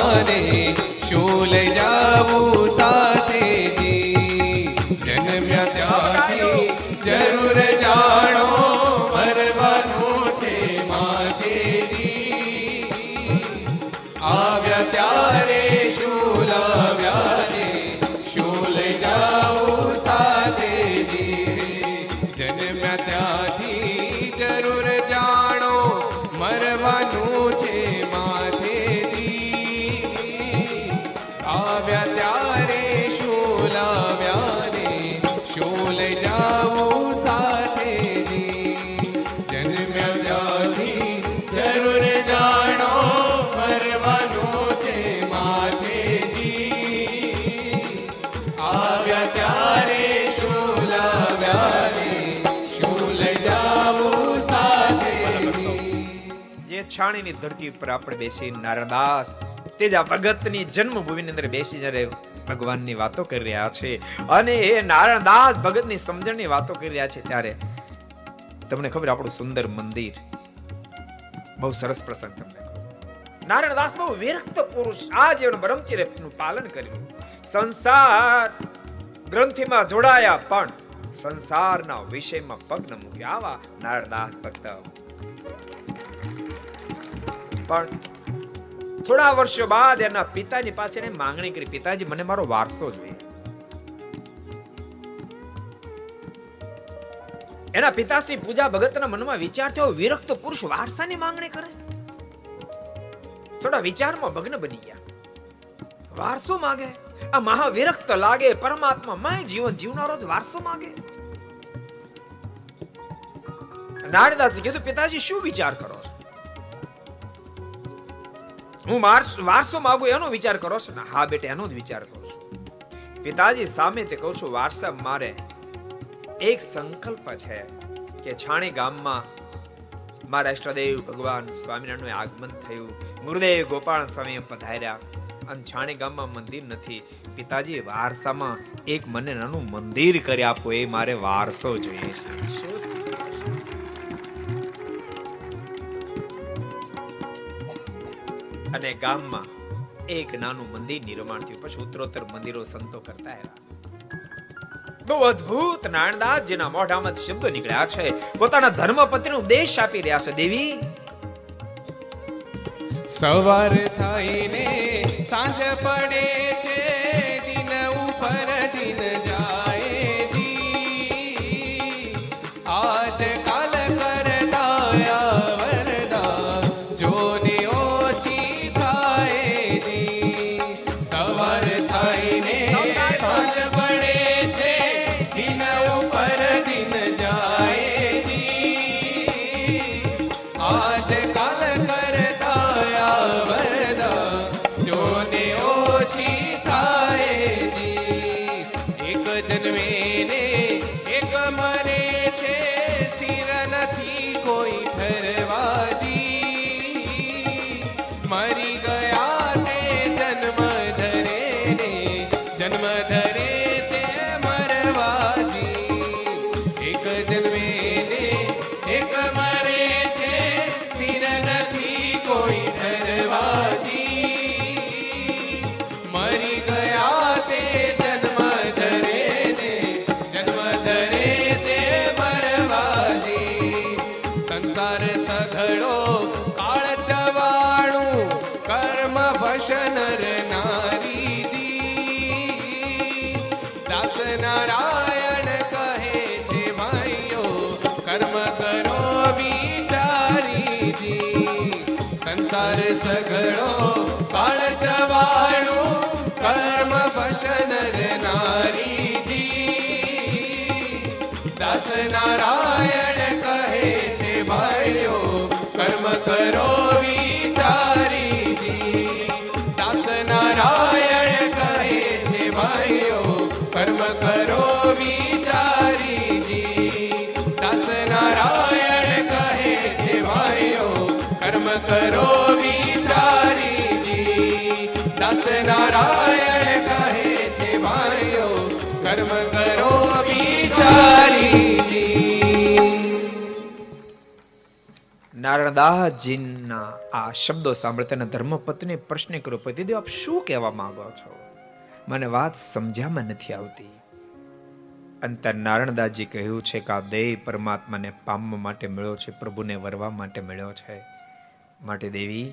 છાણીની ધરતી ઉપર આપણે બેસી નારદાસ તેજા ભગતની જન્મભૂમિની અંદર બેસી જ્યારે ભગવાનની વાતો કરી રહ્યા છે. અને એ નારણદાસ ભગતની સમજણની વાતો કરી રહ્યા છે ત્યારે તમને ખબર આપણું સુંદર મંદિર બહુ સરસ પ્રસંગ તમને નારણદાસ બહુ વિરક્ત પુરુષ, આ જીવન બ્રહ્મચર્યનું પાલન કર્યું. સંસાર ગ્રંથિમાં જોડાયા પણ સંસારના વિષયમાં પગ ન મૂક્યા. આવા નારાયણદાસ ભક્ત પણ થોડા વર્ષો બાદ એના પિતાની પાસે એને માંગણી કરી, પિતાજી, મને મારો વારસો જોઈએ. એના પિતાશ્રી પૂજા ભગતના મનમાં વિચાર થયો, વિરક્ત પુરુષ વારસાની માંગણી કરે. થોડા વિચારમાં ભગ્ન બની ગયા. વારસો માંગે, આ મહાવિરક્ત લાગે, પરમાત્મા મય જીવન જીવનારો વારસો માંગે. નારદાસે કીધું, પિતાજી, શું વિચાર કરો હું વારસો માગું, એનો વિચાર કરો છો? ને, હા બેટા, એનો જ વિચાર કરું છું. પિતાજી સામે તે કહું છું, વારસા, મારે એક સંકલ્પ છે કે છાણી ગામમાં મારા ઇષ્ટદેવ ભગવાન સ્વામિનારાયણનું આગમન થયું. ગુરુદેવ ગોપાલ સ્વામી પધાર્યા અને છાણી ગામમાં મંદિર નથી. પિતાજી વારસામાં એક મને નાનું મંદિર કરી આપો, એ મારે વારસો જોઈએ છે. અને ગામમાં એક નાનું મંદિર નિર્માણ થયું. પછી ઉત્તરોત્તર મંદિરો સંતો કરતા આવ્યા. બહુ અદ્ભુત નાણદાસ જેના મોઢામાં શબ્દો નીકળ્યા છે. પોતાના ધર્મપત્ની ઉપદેશ આપી રહ્યા છે, દેવી. સવાર થઈને સાંજ પડે છે, દિન ઉપર દિન જાય કરો નારાયણદાસજીના આ શબ્દો સાંભળતા ધર્મપત્ની પ્રશ્ન કર્યો પતિદેવ આપ શું કહેવા માંગો છો? મને વાત સમજ્યામાં નથી આવતી. અંતર નારાયણદાસજી કહ્યું છે કે આ દેહ પરમાત્માને પામવા માટે મળ્યો છે, પ્રભુને વરવા માટે મળ્યો છે. માટે દેવી,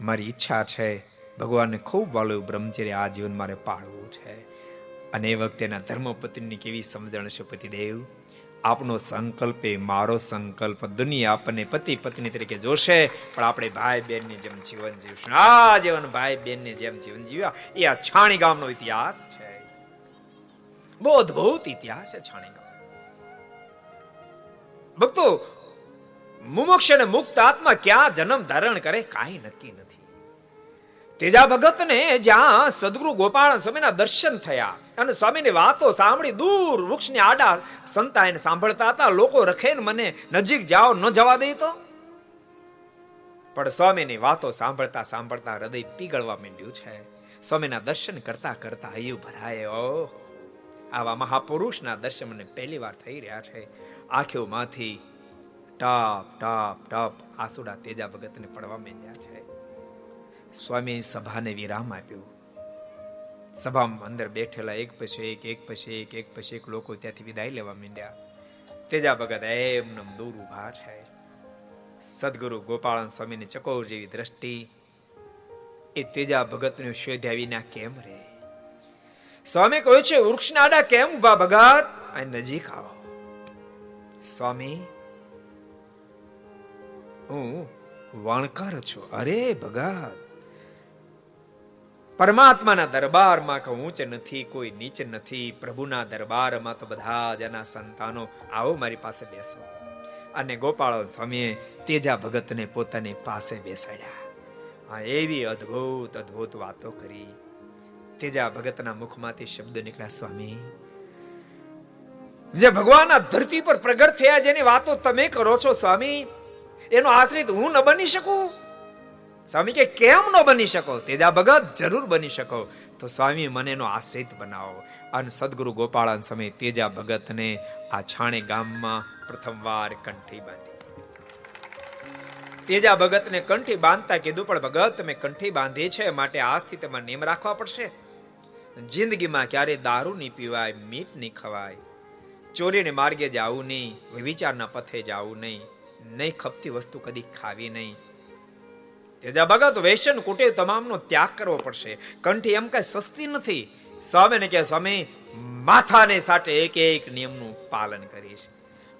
મારી ઈચ્છા છે, ભગવાનને ખૂબ વાળું બ્રહ્મચર્ય આ જીવન મારે પાળવું છે. અને એ વખતે એના ધર્મપત્નીની કેવી સમજણ છે પતિદેવ આપનો સંકલ્પ એ મારો સંકલ્પ. દુનિયા આપણને પતિ પત્ની તરીકે જોશે, પણ આપણે ભાઈ બહેનની જેમ જીવન જીવશું. આ જીવન ભાઈ બહેનની જેમ જીવન જીવ્યા, એ આ છાણી ગામનો ઇતિહાસ છે. અદભુત ઇતિહાસ છે છાણી ભક્તો, મુમુક્ષ અને મુક્ત આત્મા ક્યાં જન્મ ધારણ કરે કાંઈ નક્કી નથી. તેજા ભગતને જ્યાં સદગુરુ ગોપાલ સ્વામીના દર્શન થયા અને સ્વામીની વાતો સાંભળી દૂર વૃક્ષની આડા સંતા એને સાંભળતા હતા, લોકો રખે ને મને નજીક જાઓ, ન જવા દે તો? પણ સ્વામીની વાતો સાંભળતા સાંભળતા હૃદય પીગળવા માંડ્યું છે. સ્વામીના દર્શન કરતા કરતા હૈયું ભરાય. ઓ આવા મહાપુરુષના દર્શન મને પહેલી વાર થઈ રહ્યા છે. આંખોમાંથી ટપ ટપ ટપ આસુડા તેજા ભગતને પડવા માંડ્યા છે. સ્વામી સભાને વિરામ આપ્યો. સભામાં અંદર બેઠેલા એક પછી એક એક પછી એક એક પછી એક લોકો ત્યાંથી વિદાય લેવા માંડ્યા. તેજા ભગત એમનમ દૂર ઊભા છે. સદગુરુ ગોપાળન સ્વામીની ચકોર જેવી દ્રષ્ટિ. એ તેજા ભગતને શોધ્યા વિના કેમ રે સ્વામી કહ્યું છે, વૃક્ષના આડા કેમ ઊભા ભગત આ નજીક આવો. સ્વામી, હું વણકર છું. અરે ભગત પરમાત્માના દરબારમાં કે ઊંચ નથી, કોઈ નીચ નથી, પ્રભુના દરબારમાં તો બધા જ એના સંતાનો આવો મારી પાસે બેસો. અને ગોપાળ સ્વામીએ તેજા ભગતને પોતાની પાસે બેસાડ્યા. આ એવી અદ્ભુત અદ્ભુત વાતો કરી. તેજા ભગતના મુખમાંથી શબ્દ નીકળ્યા, સ્વામી, જે ભગવાનના ધરતી પર પ્રગટ થયા જેની વાતો તમે કરો છો, સ્વામી, એનો આશ્રિત હું ન બની શકું? સ્વામી કે, કેમ ન બની શકો? તેજા ભગત જરૂર બની શકો. તો સ્વામી, મને એનો આશ્રિત બનાવો. અને સદગુરુ ગોપાળન સમય તેજા ભગતને આ છાણે ગામમાં પ્રથમવાર કંઠી બાંધી. તેજા ભગતને કંઠી બાંધતા કીધું, પણ ભગત, તમે કંઠી બાંધી છે, માટે આજથી તમારે નિયમ રાખવા પડશે. જિંદગીમાં ક્યારે દારૂ નહીં પીવાય, મીટ નહીં ખવાય, ચોરીને માર્ગે જવું નહીં, વિચારના પથે જવું નહીં નહીં ખપતી વસ્તુ કદી ખાવી નહીં. તેજા ભગત વેસન કુટે તમામનો ત્યાગ કરવો પડશે. કંઠી એમ કઈ સસ્તી નથી. સ્વામીને કે સ્વામી, માથાને સાથે એક એક નિયમનું પાલન કરીશ.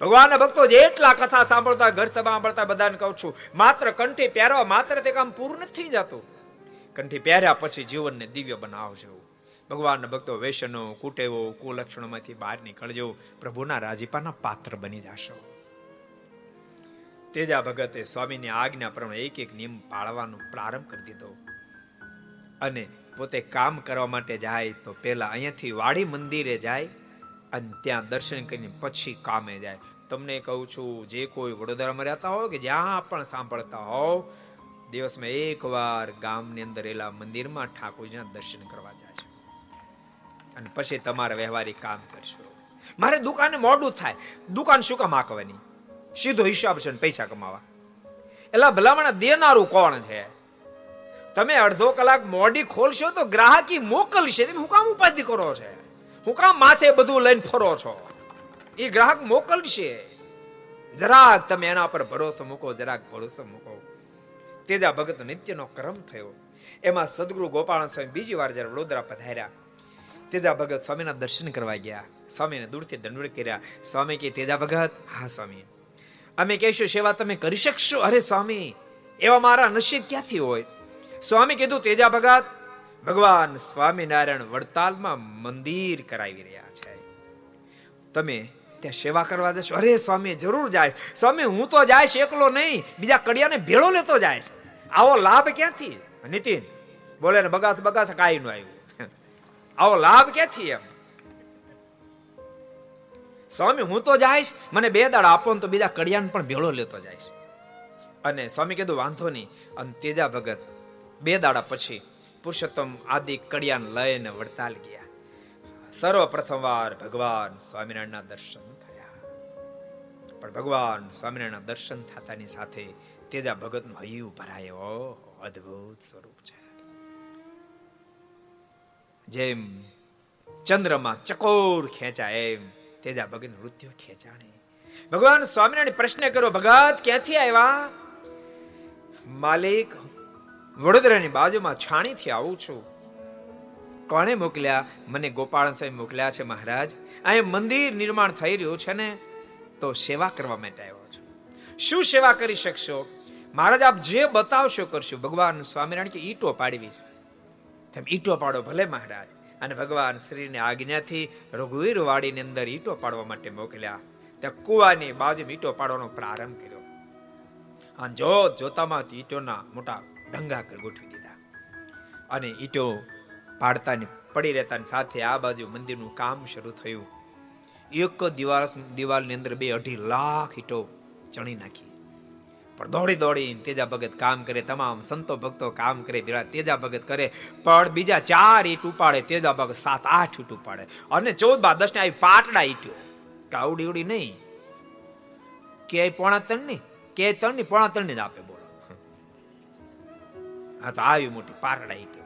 ભગવાનના ભક્તો જેટલા કથા સાંભળતા, ઘર સભા સાંભળતા બધાને કહું છું, માત્ર કંઠી પહેરવા માત્ર તે કામ પૂરું નથી જતું કંઠી પહેર્યા પછી જીવનને દિવ્ય બનાવજો. ભગવાનના ભક્તો વેસનો કુટેવો, કુલક્ષણોમાંથી બહાર નીકળજો. પ્રભુના રાજીપાના પાત્ર બની જશો. તેજા ભગતે સ્વામીની આજ્ઞા પ્રમાણે એક એક નિયમ પાળવાનો પ્રારંભ કરી દીધો. અને પોતે કામ કરવા માટે જાય તો પેલા અહીંયાથી વાડી મંદિરે જાય અને ત્યાં દર્શન કરીને પછી કામે જાય. તમને કહું છું, જે કોઈ વડોદરામાં રહેતા હોય કે જ્યાં પણ સાંભળતા હોવ, દિવસમાં એકવાર ગામની અંદર એલા મંદિરમાં ઠાકોરજીના દર્શન કરવા જાય. અને પછી તમારે વ્યવહારિક કામ કરશો. મારે દુકાને મોડું થાય. દુકાન શું કામ આકવાની? સીધો હિસાબ છે પૈસા કમાવા. એટલે ભલામણ દેનારું કોણ છે? તમે અડધો કલાક મોડી ખોલશો તો ગ્રાહકી મોકલશે. તમે હું કામ ઉપાધિ કરો છે? હું કામ માથે બધું લઈને ફરો છો? એ ગ્રાહક મોકલશે. જરાક તમે એના પર ભરોસો મૂકો, જરાક ભરોસો મૂકો. તેજા ભગત નિત્યનો ક્રમ થયો. એમાં સદગુરુ ગોપાલ સ્વામી બીજી વાર જ્યારે વડોદરા પધાર્યા તેજા ભગત સ્વામીના દર્શન કરવા ગયા. સ્વામીને દૂરથી દંડ કર્યા. સ્વામી કે, તેજા ભગત? હા, સ્વામી. અમે કહીશું, સેવા તમે કરી શકશો? અરે, સ્વામી, એવા મારા નસીબ ક્યાંથી હોય? સ્વામી કીધું, તેજા ભગત, ભગવાન સ્વામિનારાયણ વડતાલમાં મંદિર કરાવી રહ્યા છે. તમે ત્યાં સેવા કરવા જશો. અરે, સ્વામી, જરૂર જાય. સ્વામી, હું તો જાય એકલો નહીં. બીજા કડિયાને ભેળો લેતો જાય આવો લાભ ક્યાંથી? નીતિન, બોલે ને બગાસ બગાસ કાંઈ નું આવ્યું. આવો લાભ ક્યાંથી એમ? સ્વામી, હું તો જઈશ, મને બે દાડા આપો તો બીજા કડિયાને પણ ભેળો લેતો જઈશ. અને સ્વામી કીધું, વાંધો નહીં. અને તેજા ભગત બે દાડા પછી પુરુષોત્તમ આદિ કડિયાન લઈને વડતાલ ગયા. સર્વ પ્રથમવાર ભગવાન સ્વામિનારાયણના દર્શન થયા. પણ ભગવાન સ્વામિનારાયણના દર્શન થતાની સાથે તેજા ભગતનું હૈયું ભરાયો. અદ્ભુત સ્વરૂપ છે. જેમ ચંદ્રમાં ચકોર ખેંચાય એમ, તેજા ભગન મૃત્યુ ખેંચાણે. ભગવાન સ્વામિનારાયણ પ્રશ્ન કર્યો, ભગત, ક્યાંથી આવ્યા? માલિક, વડોદરાની બાજુમાં છાણીથી આવું છું. કોણે મોકલ્યા? મને ગોપાલ સાહેબ મોકલ્યા છે, મહારાજ. અહીં મંદિર નિર્માણ થઈ રહ્યું છે ને, તો સેવા કરવા માટે આવ્યો છું. શું સેવા કરી શકશો? મહારાજ, આપ જે બતાવશો, કરશું. ભગવાન સ્વામિનારાયણ કે ઈટો પાડવી છે. તેમ ઈટો પાડો ભલે મહારાજ. અને ભગવાન શ્રીની આજ્ઞાથી રઘુવીર વાડીની અંદર ઈટો પાડવા માટે મોકલ્યા. ત્યાં કુવાની બાજુ ઈટો પાડવાનો પ્રારંભ કર્યો. અને જો જોતામાં ઈટોના મોટા ડંગા ગોઠવી દીધા. અને ઈટો પાડતાની પડી રહેતાની સાથે આ બાજુ મંદિરનું કામ શરૂ થયું. એક દિવાલ દિવાલની અંદર બે અઢી લાખ ઈટો ચણી નાખી. પણ દોડી દોડીને તેજા ભગત કામ કરે, તમામ સંતો ભક્તો કામ કરે, ભેળા તેજા ભગત કરે, પણ બીજા ચાર ઈટ ઉપાડે, તેજા ભગત સાત આઠ ઈટ ઉપાડે. અને ચૌદ બાદ દસ ને આવી પાટડા ઈટ્યો. કાવડી ઉડી નહીં. કે પોણા ત્રણની કે ત્રણની પોણા ત્રણની જ આપે બોલો. હા તો આવી મોટી પાટડા ઈટ્યો.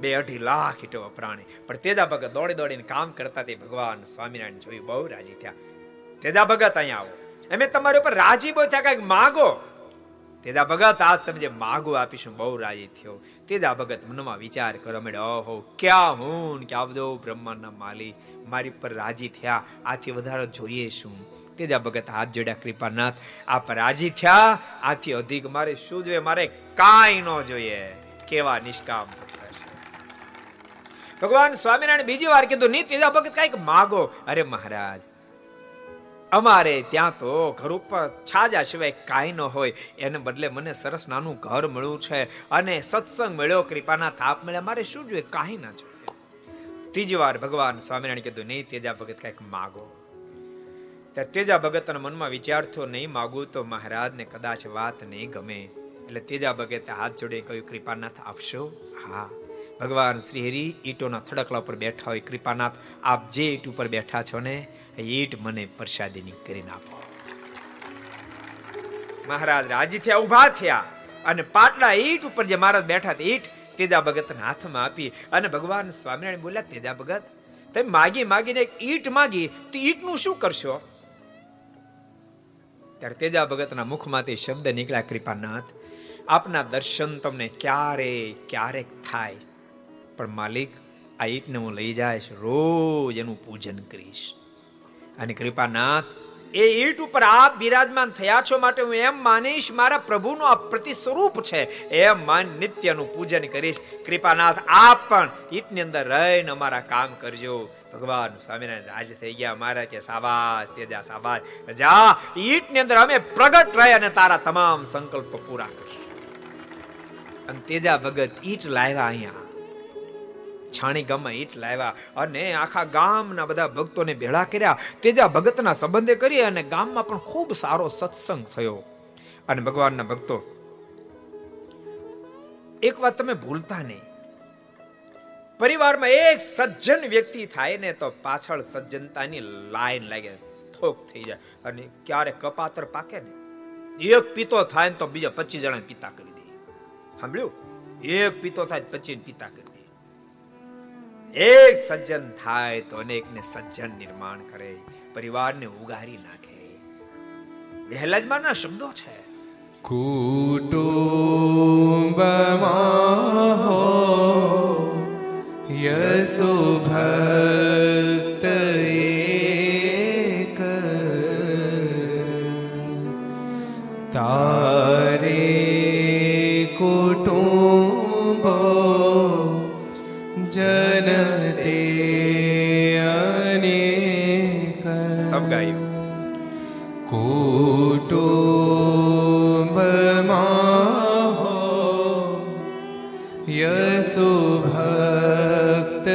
બે અઢી લાખ ઈટો પ્રાણી. પણ તેજા ભગત દોડી દોડીને કામ કરતા તે ભગવાન સ્વામિનારાયણ જોયું, બહુ રાજી થયા. તેજા ભગત અહીંયા આવો. અમે તમારી ઉપર રાજી બહુ થયા, કંઈક માગો. તેજા ભગત આજ તમે જે માગો આપીશું, બહુ રાજી થયો. તેજા ભગત મનમાં વિચાર કરો મેં ઓહો, ક્યાં હું ક્યાં બધો બ્રહ્માના માલી મારી પર રાજી થયા, આથી વધારે જોઈએ શું? તેજા ભગત હાથ જોડ્યા, કૃપાનાથ, આપ રાજી થયા, આથી અધિક મારે શું જોઈએ? મારે કાંઈ ન જોઈએ. કેવા નિષ્કામ ભગવાન સ્વામિનારાયણ બીજી વાર કીધું, નહીં, તેજા ભગત કંઈક માગો. અરે મહારાજ અમારે ત્યાં તો ઘર ઉપર છાજા સિવાય કાંઈ ન હોય. એને બદલે મને સરસ નાનું ઘર મળ્યું છે. અને સત્સંગ મળ્યો, કૃપાના થાપ મળ્યા. મારે શું જોઈએ? કાંઈ ના જોઈએ. ત્રીજી વાર ભગવાન સ્વામિનારાયણ કીધું, નહીં, તેજા ભગત કાંઈક માગો. ત્યારે તેજા ભગતના મનમાં વિચાર થયો નહીં માગું તો મહારાજને કદાચ વાત નહીં ગમે. એટલે તેજા ભગતે હાથ જોડે કહ્યું, કૃપાનાથ, આપશો? હા. ભગવાન શ્રી હરિ ઈટોના થડકલા ઉપર બેઠા હોય. કૃપાનાથ, આપ જે ઈટ ઉપર બેઠા છો ને ઈટ મને પ્રસાદીની કરીને આપો. મહારાજ રાજી થયા ઊભા થયા અને પાટલા ઈટ ઉપર જે મહારાજ બેઠા હતા, ઈટ તેજા ભગતના હાથમાં આપી અને ભગવાન સ્વામિનારાયણ બોલ્યા તેજા ભગત તમે માગી માગીને એક ઈટ માગી, તો ઈટનું શું કરશો? ત્યારે તેજા ભગતના મુખમાંથી શબ્દ નીકળ્યા, કૃપાનાથ, આપના દર્શન તમને ક્યારે, ક્યારેક થાય. પણ માલિક, આ ઈટને હું લઈ જઈશ, રોજ એનું પૂજન કરીશ. અને કૃપાનાથ, એ ઈટ ઉપર આપ બિરાજમાન થયા છો માટે હું એમ માનીશ મારા પ્રભુનું આ પ્રતિ સ્વરૂપ છે. એમ માન નિત્યનું પૂજન કરીશ. કૃપાનાથ, આપ પણ ઈટની અંદર રહીને અમારા કામ કરજો. ભગવાન સ્વામિનારાયણ રાજ થઈ ગયા. મારા કે સાબાસ તેજા સાબાસ જા ઈટની અંદર અમે પ્રગટ રહે અને તારા તમામ સંકલ્પ પૂરા કરીશ. અને તેજા ભગત ઈટ લાવ્યા અહીંયા. છાણી ગામમાં ઈટ લાવ્યા અને આખા ગામના બધા ભક્તોને ભેળા કર્યા. તેજા ભગતના સંબંધે કરી અને ગામમાં પણ ખૂબ સારો સત્સંગ થયો. અને ભગવાનના ભક્તો, એક વાત તમે ભૂલતા નહીં. પરિવારમાં એક સજ્જન વ્યક્તિ થાય ને તો પાછળ સજ્જનતાની લાઈન લાગે, થોક થઈ જાય અને ક્યારે કપાતર પાકે ને. એક પીતો થાય ને તો બીજા પચીસ જણા પિતા કરી દે. સાંભળ્યું? એક પીતો થાય પચીસ પિતા કરી એક સજ્જન થાય તો અનેકને સજ્જન નિર્માણ કરે, પરિવારને ઉગારી નાખે. વહેલાજમાના શબ્દો છે. કુટુંબમાં હો યસુ ભક્ત એક તારે ભક્ત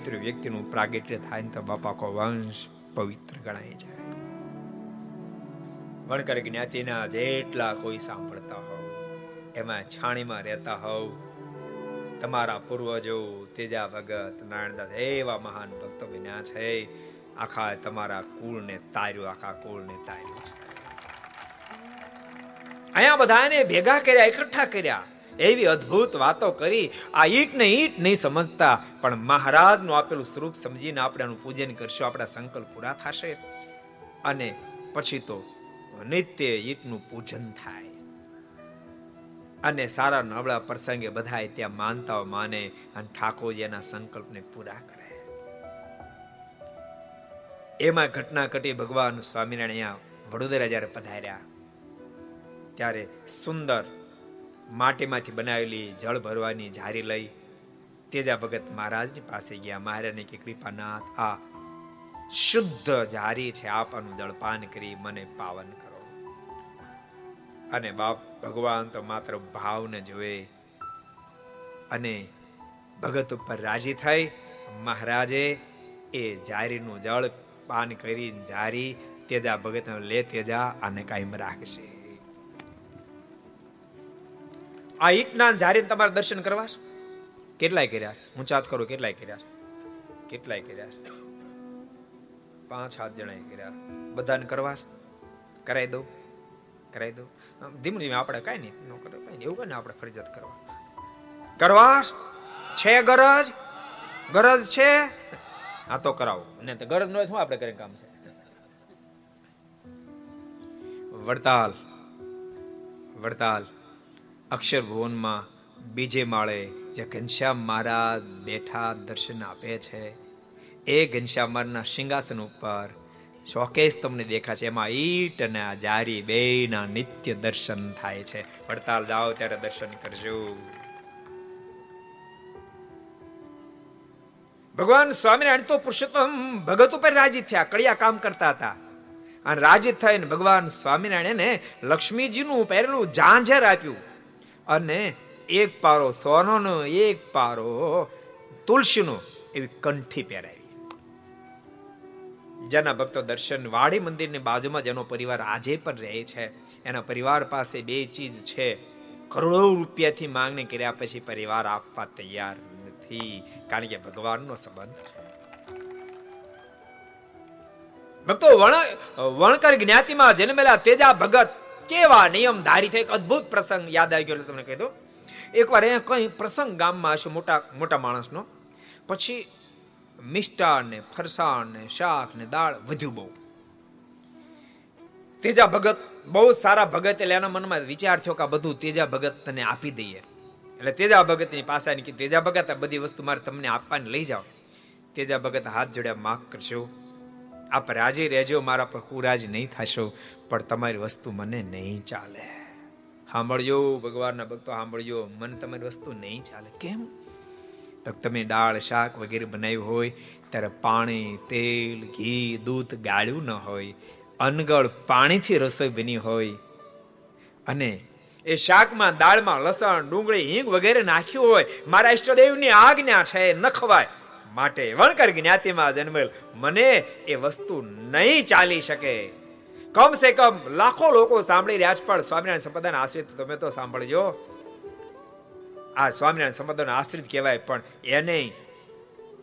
પવિત્ર વ્યક્તિનું પ્રાગટ્ય થાય ને તો બાપા વંશ પવિત્ર ગણાય છે વણકર જ્ઞાતિના જેટલા કોઈ સાંભળતા હોવ, એમાં છાણીમાં રહેતા હોવ, તમારા પૂર્વજો, તેજા ભગત નારાયણદાસ એવા મહાન ભક્તો બન્યા છે. આખા તમારા કુળને તાર્યું, આખા કુળને તાર્યું. અહીંયા બધાને ભેગા કર્યા, એકઠા કર્યા. એવી અદ્ભુત વાતો કરી. આ ઈટ ને ઈટ નહીં સમજતા પણ મહારાજનું આપેલું સ્વરૂપ સમજીને આપણે આનું પૂજન કરશું. આપણા સંકલ્પ પૂરા થશે અને પછી તો નિત્ય ઈટનું પૂજન થાય. અને સારા નબળા પ્રસંગે બધા ત્યાં માનતાઓ માને અને ઠાકોરજી એના સંકલ્પને પૂરા કરે. એમાં ઘટના ઘટી ભગવાન સ્વામિનારાયણ અહીંયા વડોદરા જ્યારે પધાર્યા, ત્યારે સુંદર માટીમાંથી બનાવેલી જળ ભરવાની જારી લઈ તેજા ભગત મહારાજની પાસે ગયા. મહારાજને કે, કૃપાનાથ, આ શુદ્ધ જારી છે. આપનું જળપાન કરી મને પાવન કરો. અને બાપ ભગવાન તો માત્ર ભાવને જોવે અને ભગત ઉપર રાજી થઈ. મહારાજે એ જારીનું જળ પાન કરી જારી તેજા ભગત લે, તેજા અને કાયમ રાખશે આ ઈટના જારી તમારે દર્શન કરવા કેટલાય કર્યા હું ચાત કરું, કેટલાય કર્યા કેટલાય કર્યા પાંચ, સાત જણાએ કર્યા બધાને કરવા કરાવી દઉં? કરાવી દઉં? ધીમે ધીમે આપણે કાંઈ નહીં, ન કરો કાંઈ એવું કઈ આપણે ફરજિયાત કરવા? કરવા છે? ગરજ? ગરજ છે? આ તો કરાવો. ને તો ગરજ ન હોય શું આપણે કરીને કામ છે? વડતાલ વડતાલ અક્ષર ભુવનમાં બીજે માળે જે ઘનશ્યામ મહારાજ બેઠા દર્શન આપે છે, એ ઘનશ્યામ મહારાજના સિંહાસન ઉપર શોકેસ તમને દેખાશે એમાં ઈટ અને આ જારી બેના નિત્ય દર્શન થાય છે. પડતાલ જાઓ ત્યારે દર્શન કરજો. ભગવાન સ્વામિનારાયણ તો પુરુષોત્તમ ભગત ઉપર રાજી થયા, કડિયા કામ કરતા હતા. અને રાજી થઈને ભગવાન સ્વામિનારાયણે લક્ષ્મીજીનું પહેરેલું ઝાંઝર આપ્યું અને એક પારો, સોનોનો એક પારો, તુલસીનો એવી કંઠી પહેરાવી. જેના ભક્તો દર્શન વાડી મંદિરની બાજુમાં જેનો પરિવાર આજે પણ રહે છે. એના પરિવાર પાસે બે ચીજ છે. કરોડો રૂપિયાથી માંગણી કર્યા પછી પરિવાર આપવા તૈયાર નથી. કારણ કે ભગવાનનો સંબંધ. ભક્તો, વણ, વણકર જ્ઞાતિમાં જન્મેલા તેજા ભગત કેવા નિયમ ધારી થઈ એક અદ્ભુત પ્રસંગ યાદ આવી ગયો તમને કહી દો એકવાર અહીંયા કઈ પ્રસંગ ગામમાં હશે મોટા મોટા માણસનો. પછી મિષ્ટાન ને ફરસાણ ને શાક ને દાળ વધ્યું બહુ. તેજા ભગત, બહુ સારા ભગત, એટલે એના મનમાં વિચાર થયો કે બધું તેજા ભગત તને આપી દઈએ. એટલે તેજા ભગતની પાસે કે તેજા ભગત, આ બધી વસ્તુ મારે તમને આપવાની, લઈ જાઓ. તેજા ભગત હાથ જોડ્યા માફ કરશો, આપ રાજી રહેજો, મારા પર કુરાજ નહીં થશો, પણ તમારી વસ્તુ મને નહીં ચાલે. સાંભળજો, ભગવાનના ભક્તો, સાંભળજો. મને તમારી વસ્તુ નહીં ચાલે. કેમ? તો તમે દાળ, શાક વગેરે બનાવ્યું હોય, ત્યારે પાણી, તેલ, ઘી, દૂધ ગાળ્યું ન હોય, અનગળ પાણીથી રસોઈ બની હોય. અને એ શાકમાં, દાળમાં લસણ, ડુંગળી, હિંગ વગેરે નાખ્યું હોય, મારા ઈષ્ટદેવની આજ્ઞા છે નખવાય માટે વણકર જ્ઞાતિમાં જન્મેલ. મને એ વસ્તુ નહીં ચાલી શકે. કમ સે કમ લાખો લોકો સાંભળી રહ્યા છે, પણ સ્વામિનારાયણ સંપદાન આશ્રિત તમે તો સાંભળજો. આ સ્વામિનારાયણ સંપ્રદાય આશ્રિત કહેવાય, પણ એને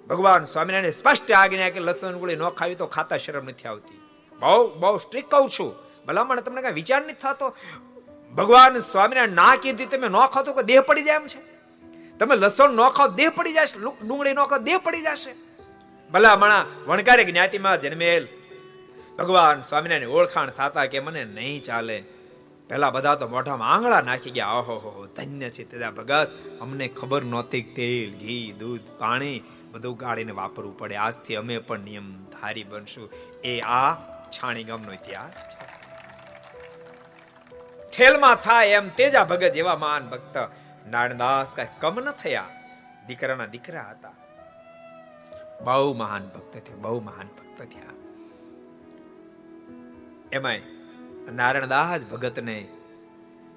ભગવાન સ્વામિનારાયણ સ્પષ્ટ આજ્ઞા કે લસણ ડુંગળી ન ખાવી તો ખાતા શરમ નથી આવતી. બહુ બહુ સ્ટ્રિક કહું છું. ભલામણ તમને કઈ વિચાર નથી થતો? ભગવાન સ્વામિનારાયણ ના કીધી તમે ન ખાતો કે દેહ પડી જાય એમ છે? તમે લસણ ન ખાઓ દેહ પડી જશે ડુંગળી ન ખાઓ દેહ પડી જશે. ભલા મણા વણકારે જ્ઞાતિમાં જન્મેલ ભગવાન સ્વામિનારાયણ ઓળખાણ થતા કે મને નહીં ચાલે. પેલા બધા તો મોઢામાં આંગળા નાખી ગયા. ઓહો, હો ધન્ય છે તેજા ભગત. અમને ખબર નહોતી તેલ, ઘી, દૂધ, પાણી બધું ગાળીને વાપરવું પડે. આજથી અમે પણ નિયમ ધારી બનશું. એ આ છાણી ગામનો ઇતિહાસ છે. થેલમાં થાય એમ તેજા ભગત જેવા મહાન ભક્ત. નારણદાસ કઈ કમ ન થયા. દીકરાના દીકરા હતા. બહુ મહાન ભક્ત થયા, બહુ મહાન ભક્ત થયા. એમાંય નારાયણદાસ ભગતને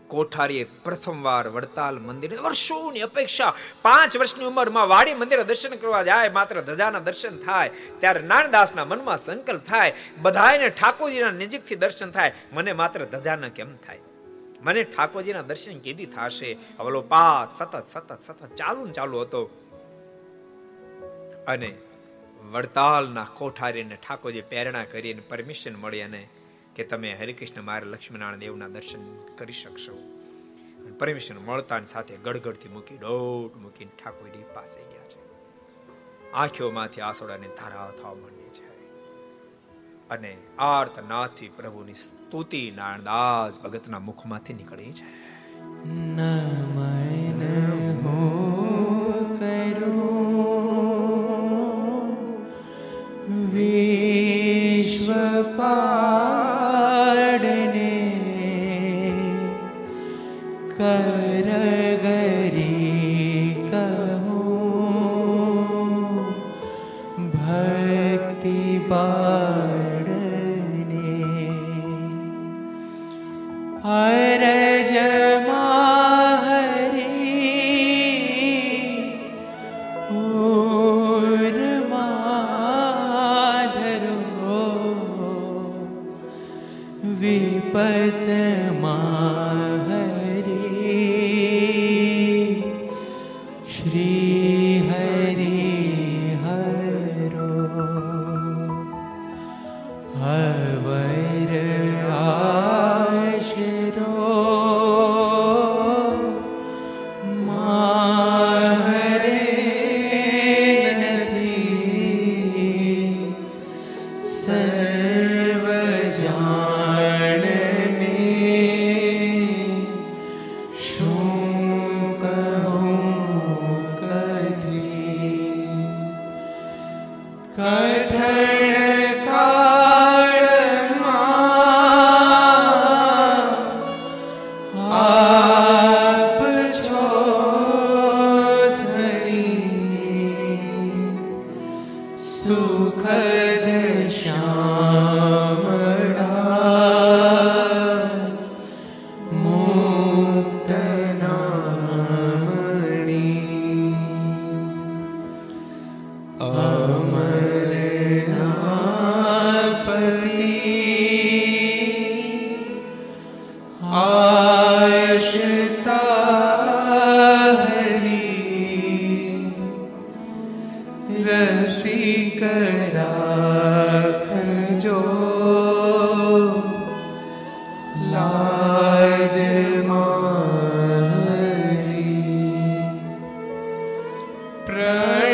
કોઠારીએ પ્રથમવાર વડતાલ મંદિર વર્ષોની અપેક્ષા પાંચ વર્ષની ઉંમરમાં વાડી મંદિરે દર્શન કરવા જાય, માત્ર ધજાના દર્શન થાય, ત્યારે નારાયણદાસના મનમાં સંકલ્પ થાય બધાને ઠાકોરજીના નજીકથી દર્શન થાય, મને માત્ર ધજાના કેમ થાય? મને ઠાકોરજીના દર્શન કેદી થશે? અવલો પાત સતત સતત સતત ચાલુ ચાલુ હતો. અને વડતાલના કોઠારીને ઠાકોરજી પ્રેરણા કરીને પરમિશન મળી અને કે તમે હરિકૃષ્ણ મારે લક્ષ્મીનારાયણ દેવના દર્શન કરી શકશો. પરમેશ્વર મળતા સાથે ગડગડથી મૂકી દોટ મૂકીને ઠાકોરજી પાસે ગયા છે. આંખોમાંથી આસોડાની ધારા થવા માંડી છે. અને આર્તનાથથી પ્રભુની સ્તુતિ નારાયણદાસ ભગતના મુખમાંથી નીકળી છે. નમન હો Right.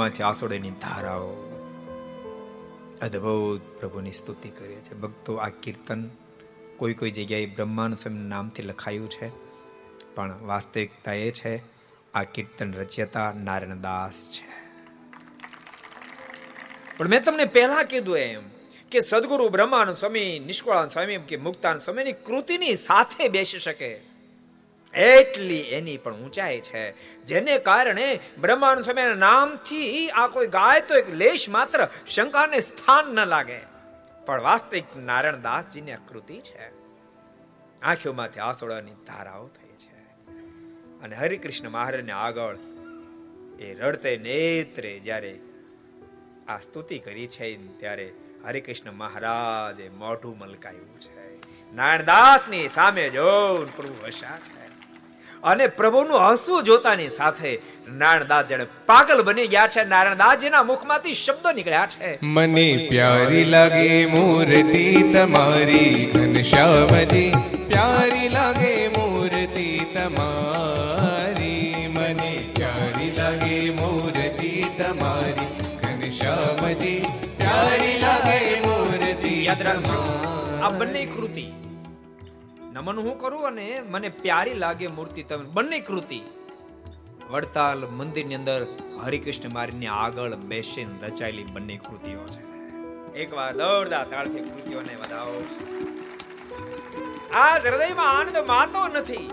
આંખોમાંથી આસોડેની ધારાઓ. અદ્ભુત પ્રભુની સ્તુતિ કરે છે ભક્તો, આ કીર્તન કોઈ કોઈ જગ્યાએ બ્રહ્માનું સ્વામી નામથી લખાયું છે, પણ વાસ્તવિકતા એ છે, આ કીર્તન રચયતા નારાયણ દાસ છે. પણ મેં તમને પહેલા કીધું એમ કે સદગુરુ બ્રહ્માનંદ સ્વામી, નિષ્કળાન સ્વામી કે મુક્તાન સ્વામીની કૃતિની સાથે બેસી શકે. એટલી એની પણ ઊંચાઈ છે. જેને કારણે બ્રહ્માનું સ્વામીના નામથી આ કોઈ ગાય તો એક લેશ માત્ર શંકાને સ્થાન ન લાગે. પણ વાસ્તવિક નારાયણ દાસજીની આકૃતિ છે. આંખોમાંથી આસોડાની ધારાઓ થઈ છે. અને હરિકૃષ્ણ મહારાજને આગળ એ રડતે નેત્રે જ્યારે આ સ્તુતિ કરી છે, ત્યારે હરિકૃષ્ણ મહારાજે મોઢું મલકાયું છે. નારાયણદાસની સામે જોઉં પ્રભુ હસા અને પ્રભુનું હસવું જોતાની સાથે નારણદાસ જેને પાગલ બની ગયા છે. નારણદાસજીના મુખમાંથી શબ્દો નીકળ્યા છે. મને પ્યારી લાગે મૂર્તિ તમારી ઘનશ્યામજી. પ્યારી લાગે મૂર્તિ તમારી. મને પ્યારી લાગે મૂર્તિ તમારી ઘનશ્યામજી. પ્યારી લાગે મૂર્તિ યાદ રાખજો આ બંને કૃતિ નમન હું કરું અને મને પ્યારી લાગે મૂર્તિ તમે બંને કૃતિ. વડતાલ મંદિરની અંદર હરિકૃષ્ણ મારીની આગળ બેસીને રચાયેલી બંને કૃતિઓ છે. એકવાર દોડદા તાળથી કૃતિઓને વધાવો. આ હૃદયમાં આનંદ માતો નથી.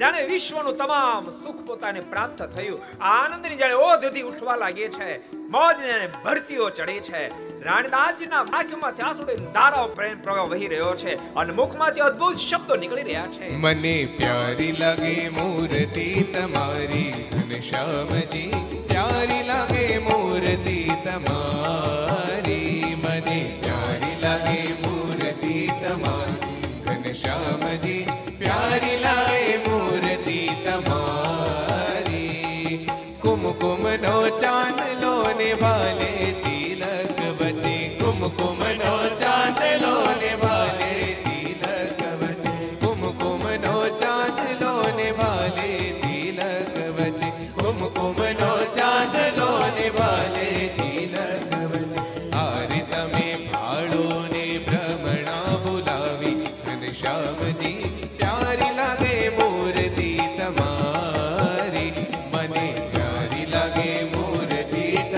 જાણે વિશ્વનું તમામ સુખ પોતાને પ્રાપ્ત થયું. આનંદની જાણે ઓધથી ઉઠવા લાગે છે. મોજને ભરતીઓ ચડે છે. રાણદાસજીના આંખમાંથી આંસુ ધારાઓ પ્રેમ પ્રવાહ વહી રહ્યો છે અને મુખમાંથી અદ્ભુત શબ્દો નીકળી રહ્યા છે. મને પ્યારી લાગે મૂર્તિ તમારી ઘનશ્યામજી પ્યારી લાગે મૂર્તિ તમારી.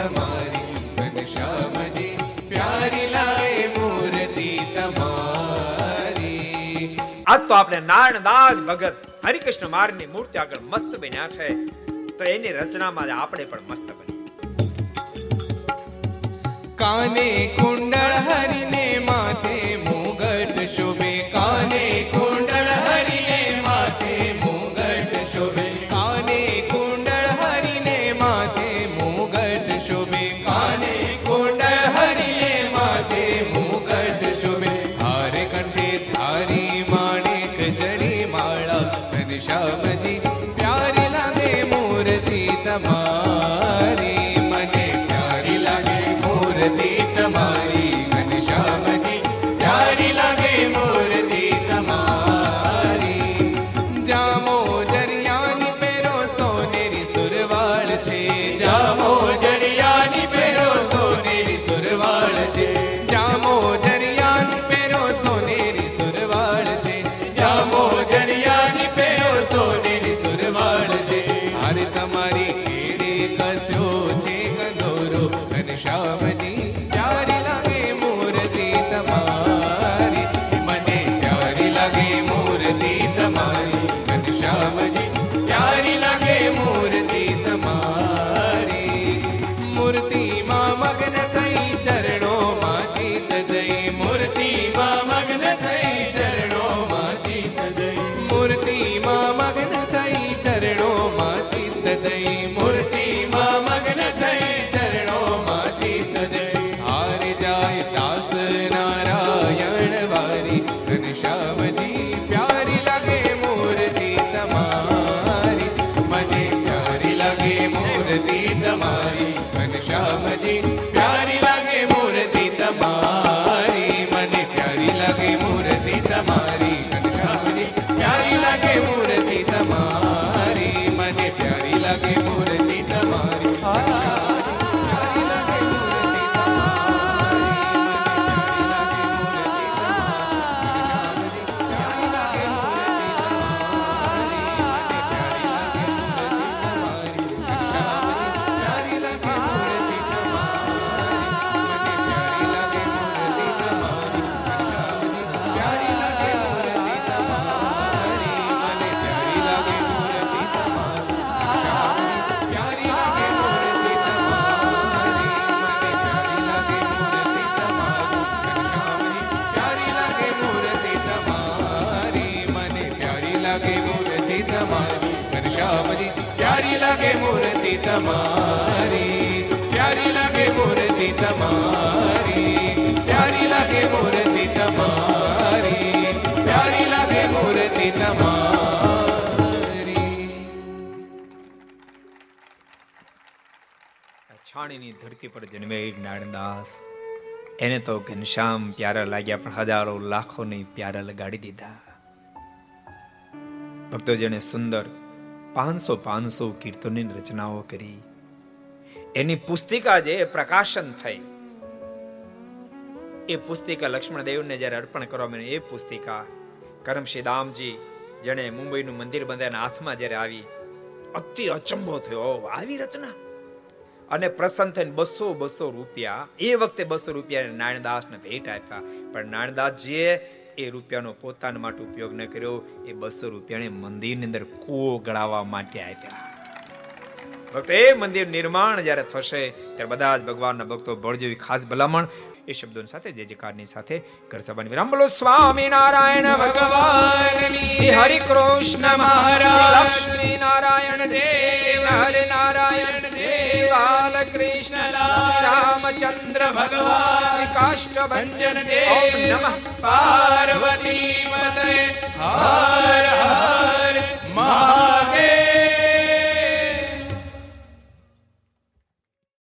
તમારી ઘનશ્યામજી પ્યારી લાગે મૂર્તિ તમારી. આજ તો આપણે નારાયણદાસ ભગત હરિકૃષ્ણ મારની મૂર્તિ આગળ મસ્ત બન્યા છે. તો એની રચનામાં આપણે પણ મસ્ત બની કાને કુંડળ હરીને માથે મુગટ ધરતી પર જન્મે નારણદાસ એને તો ઘનશ્યામ પ્યારા લાગ્યા પણ હજારો લાખો ને પ્યારા લગાડી દીધા. ભક્તો જેને સુંદર પાંચસો પાંચસો કીર્તનની રચનાઓ કરી. એની પુસ્તિકા જે પ્રકાશન થઈ. એ પુસ્તિકા લક્ષ્મણ દેવને જ્યારે અર્પણ કરવામાં એ પુસ્તિકા કરમશી દામજી જેણે મુંબઈનું મંદિર બંધાયના હાથમાં જ્યારે આવી, અતિ અચંબો થયો. આવી રચના. અને પ્રસન્ન થઈને બસો બસો રૂપિયા, એ વખતે બસો રૂપિયા નારાયણદાસને ભેટ આપ્યા. પણ નારાયણદાસજીએ એ રૂપિયાનો પોતાના માટે ઉપયોગ ન કર્યો, એ બસો રૂપિયાને મંદિરની અંદર કૂવો ગળાવવા માટે આપ્યા. ભક્તો, એ મંદિર નિર્માણ જ્યારે થશે, ત્યારે બધા જ ભગવાનના ભક્તો બળ જેવી ખાસ ભલામણ એ શબ્દો સાથે જે જયકારની સાથે ઘર સભાની વિરામ. બોલો સ્વામી નારાયણ ભગવાન શ્રી હરિ કૃષ્ણ મહારાજ લક્ષ્મી નારાયણ દેવ હરિ નારાયણ દેવ બાલકૃષ્ણ શ્રી રામચંદ્ર ભગવાન શ્રી કાષ્ટભંજન દેવ. નમઃ. પાર્વતી પતય હર હર મહાદેવ.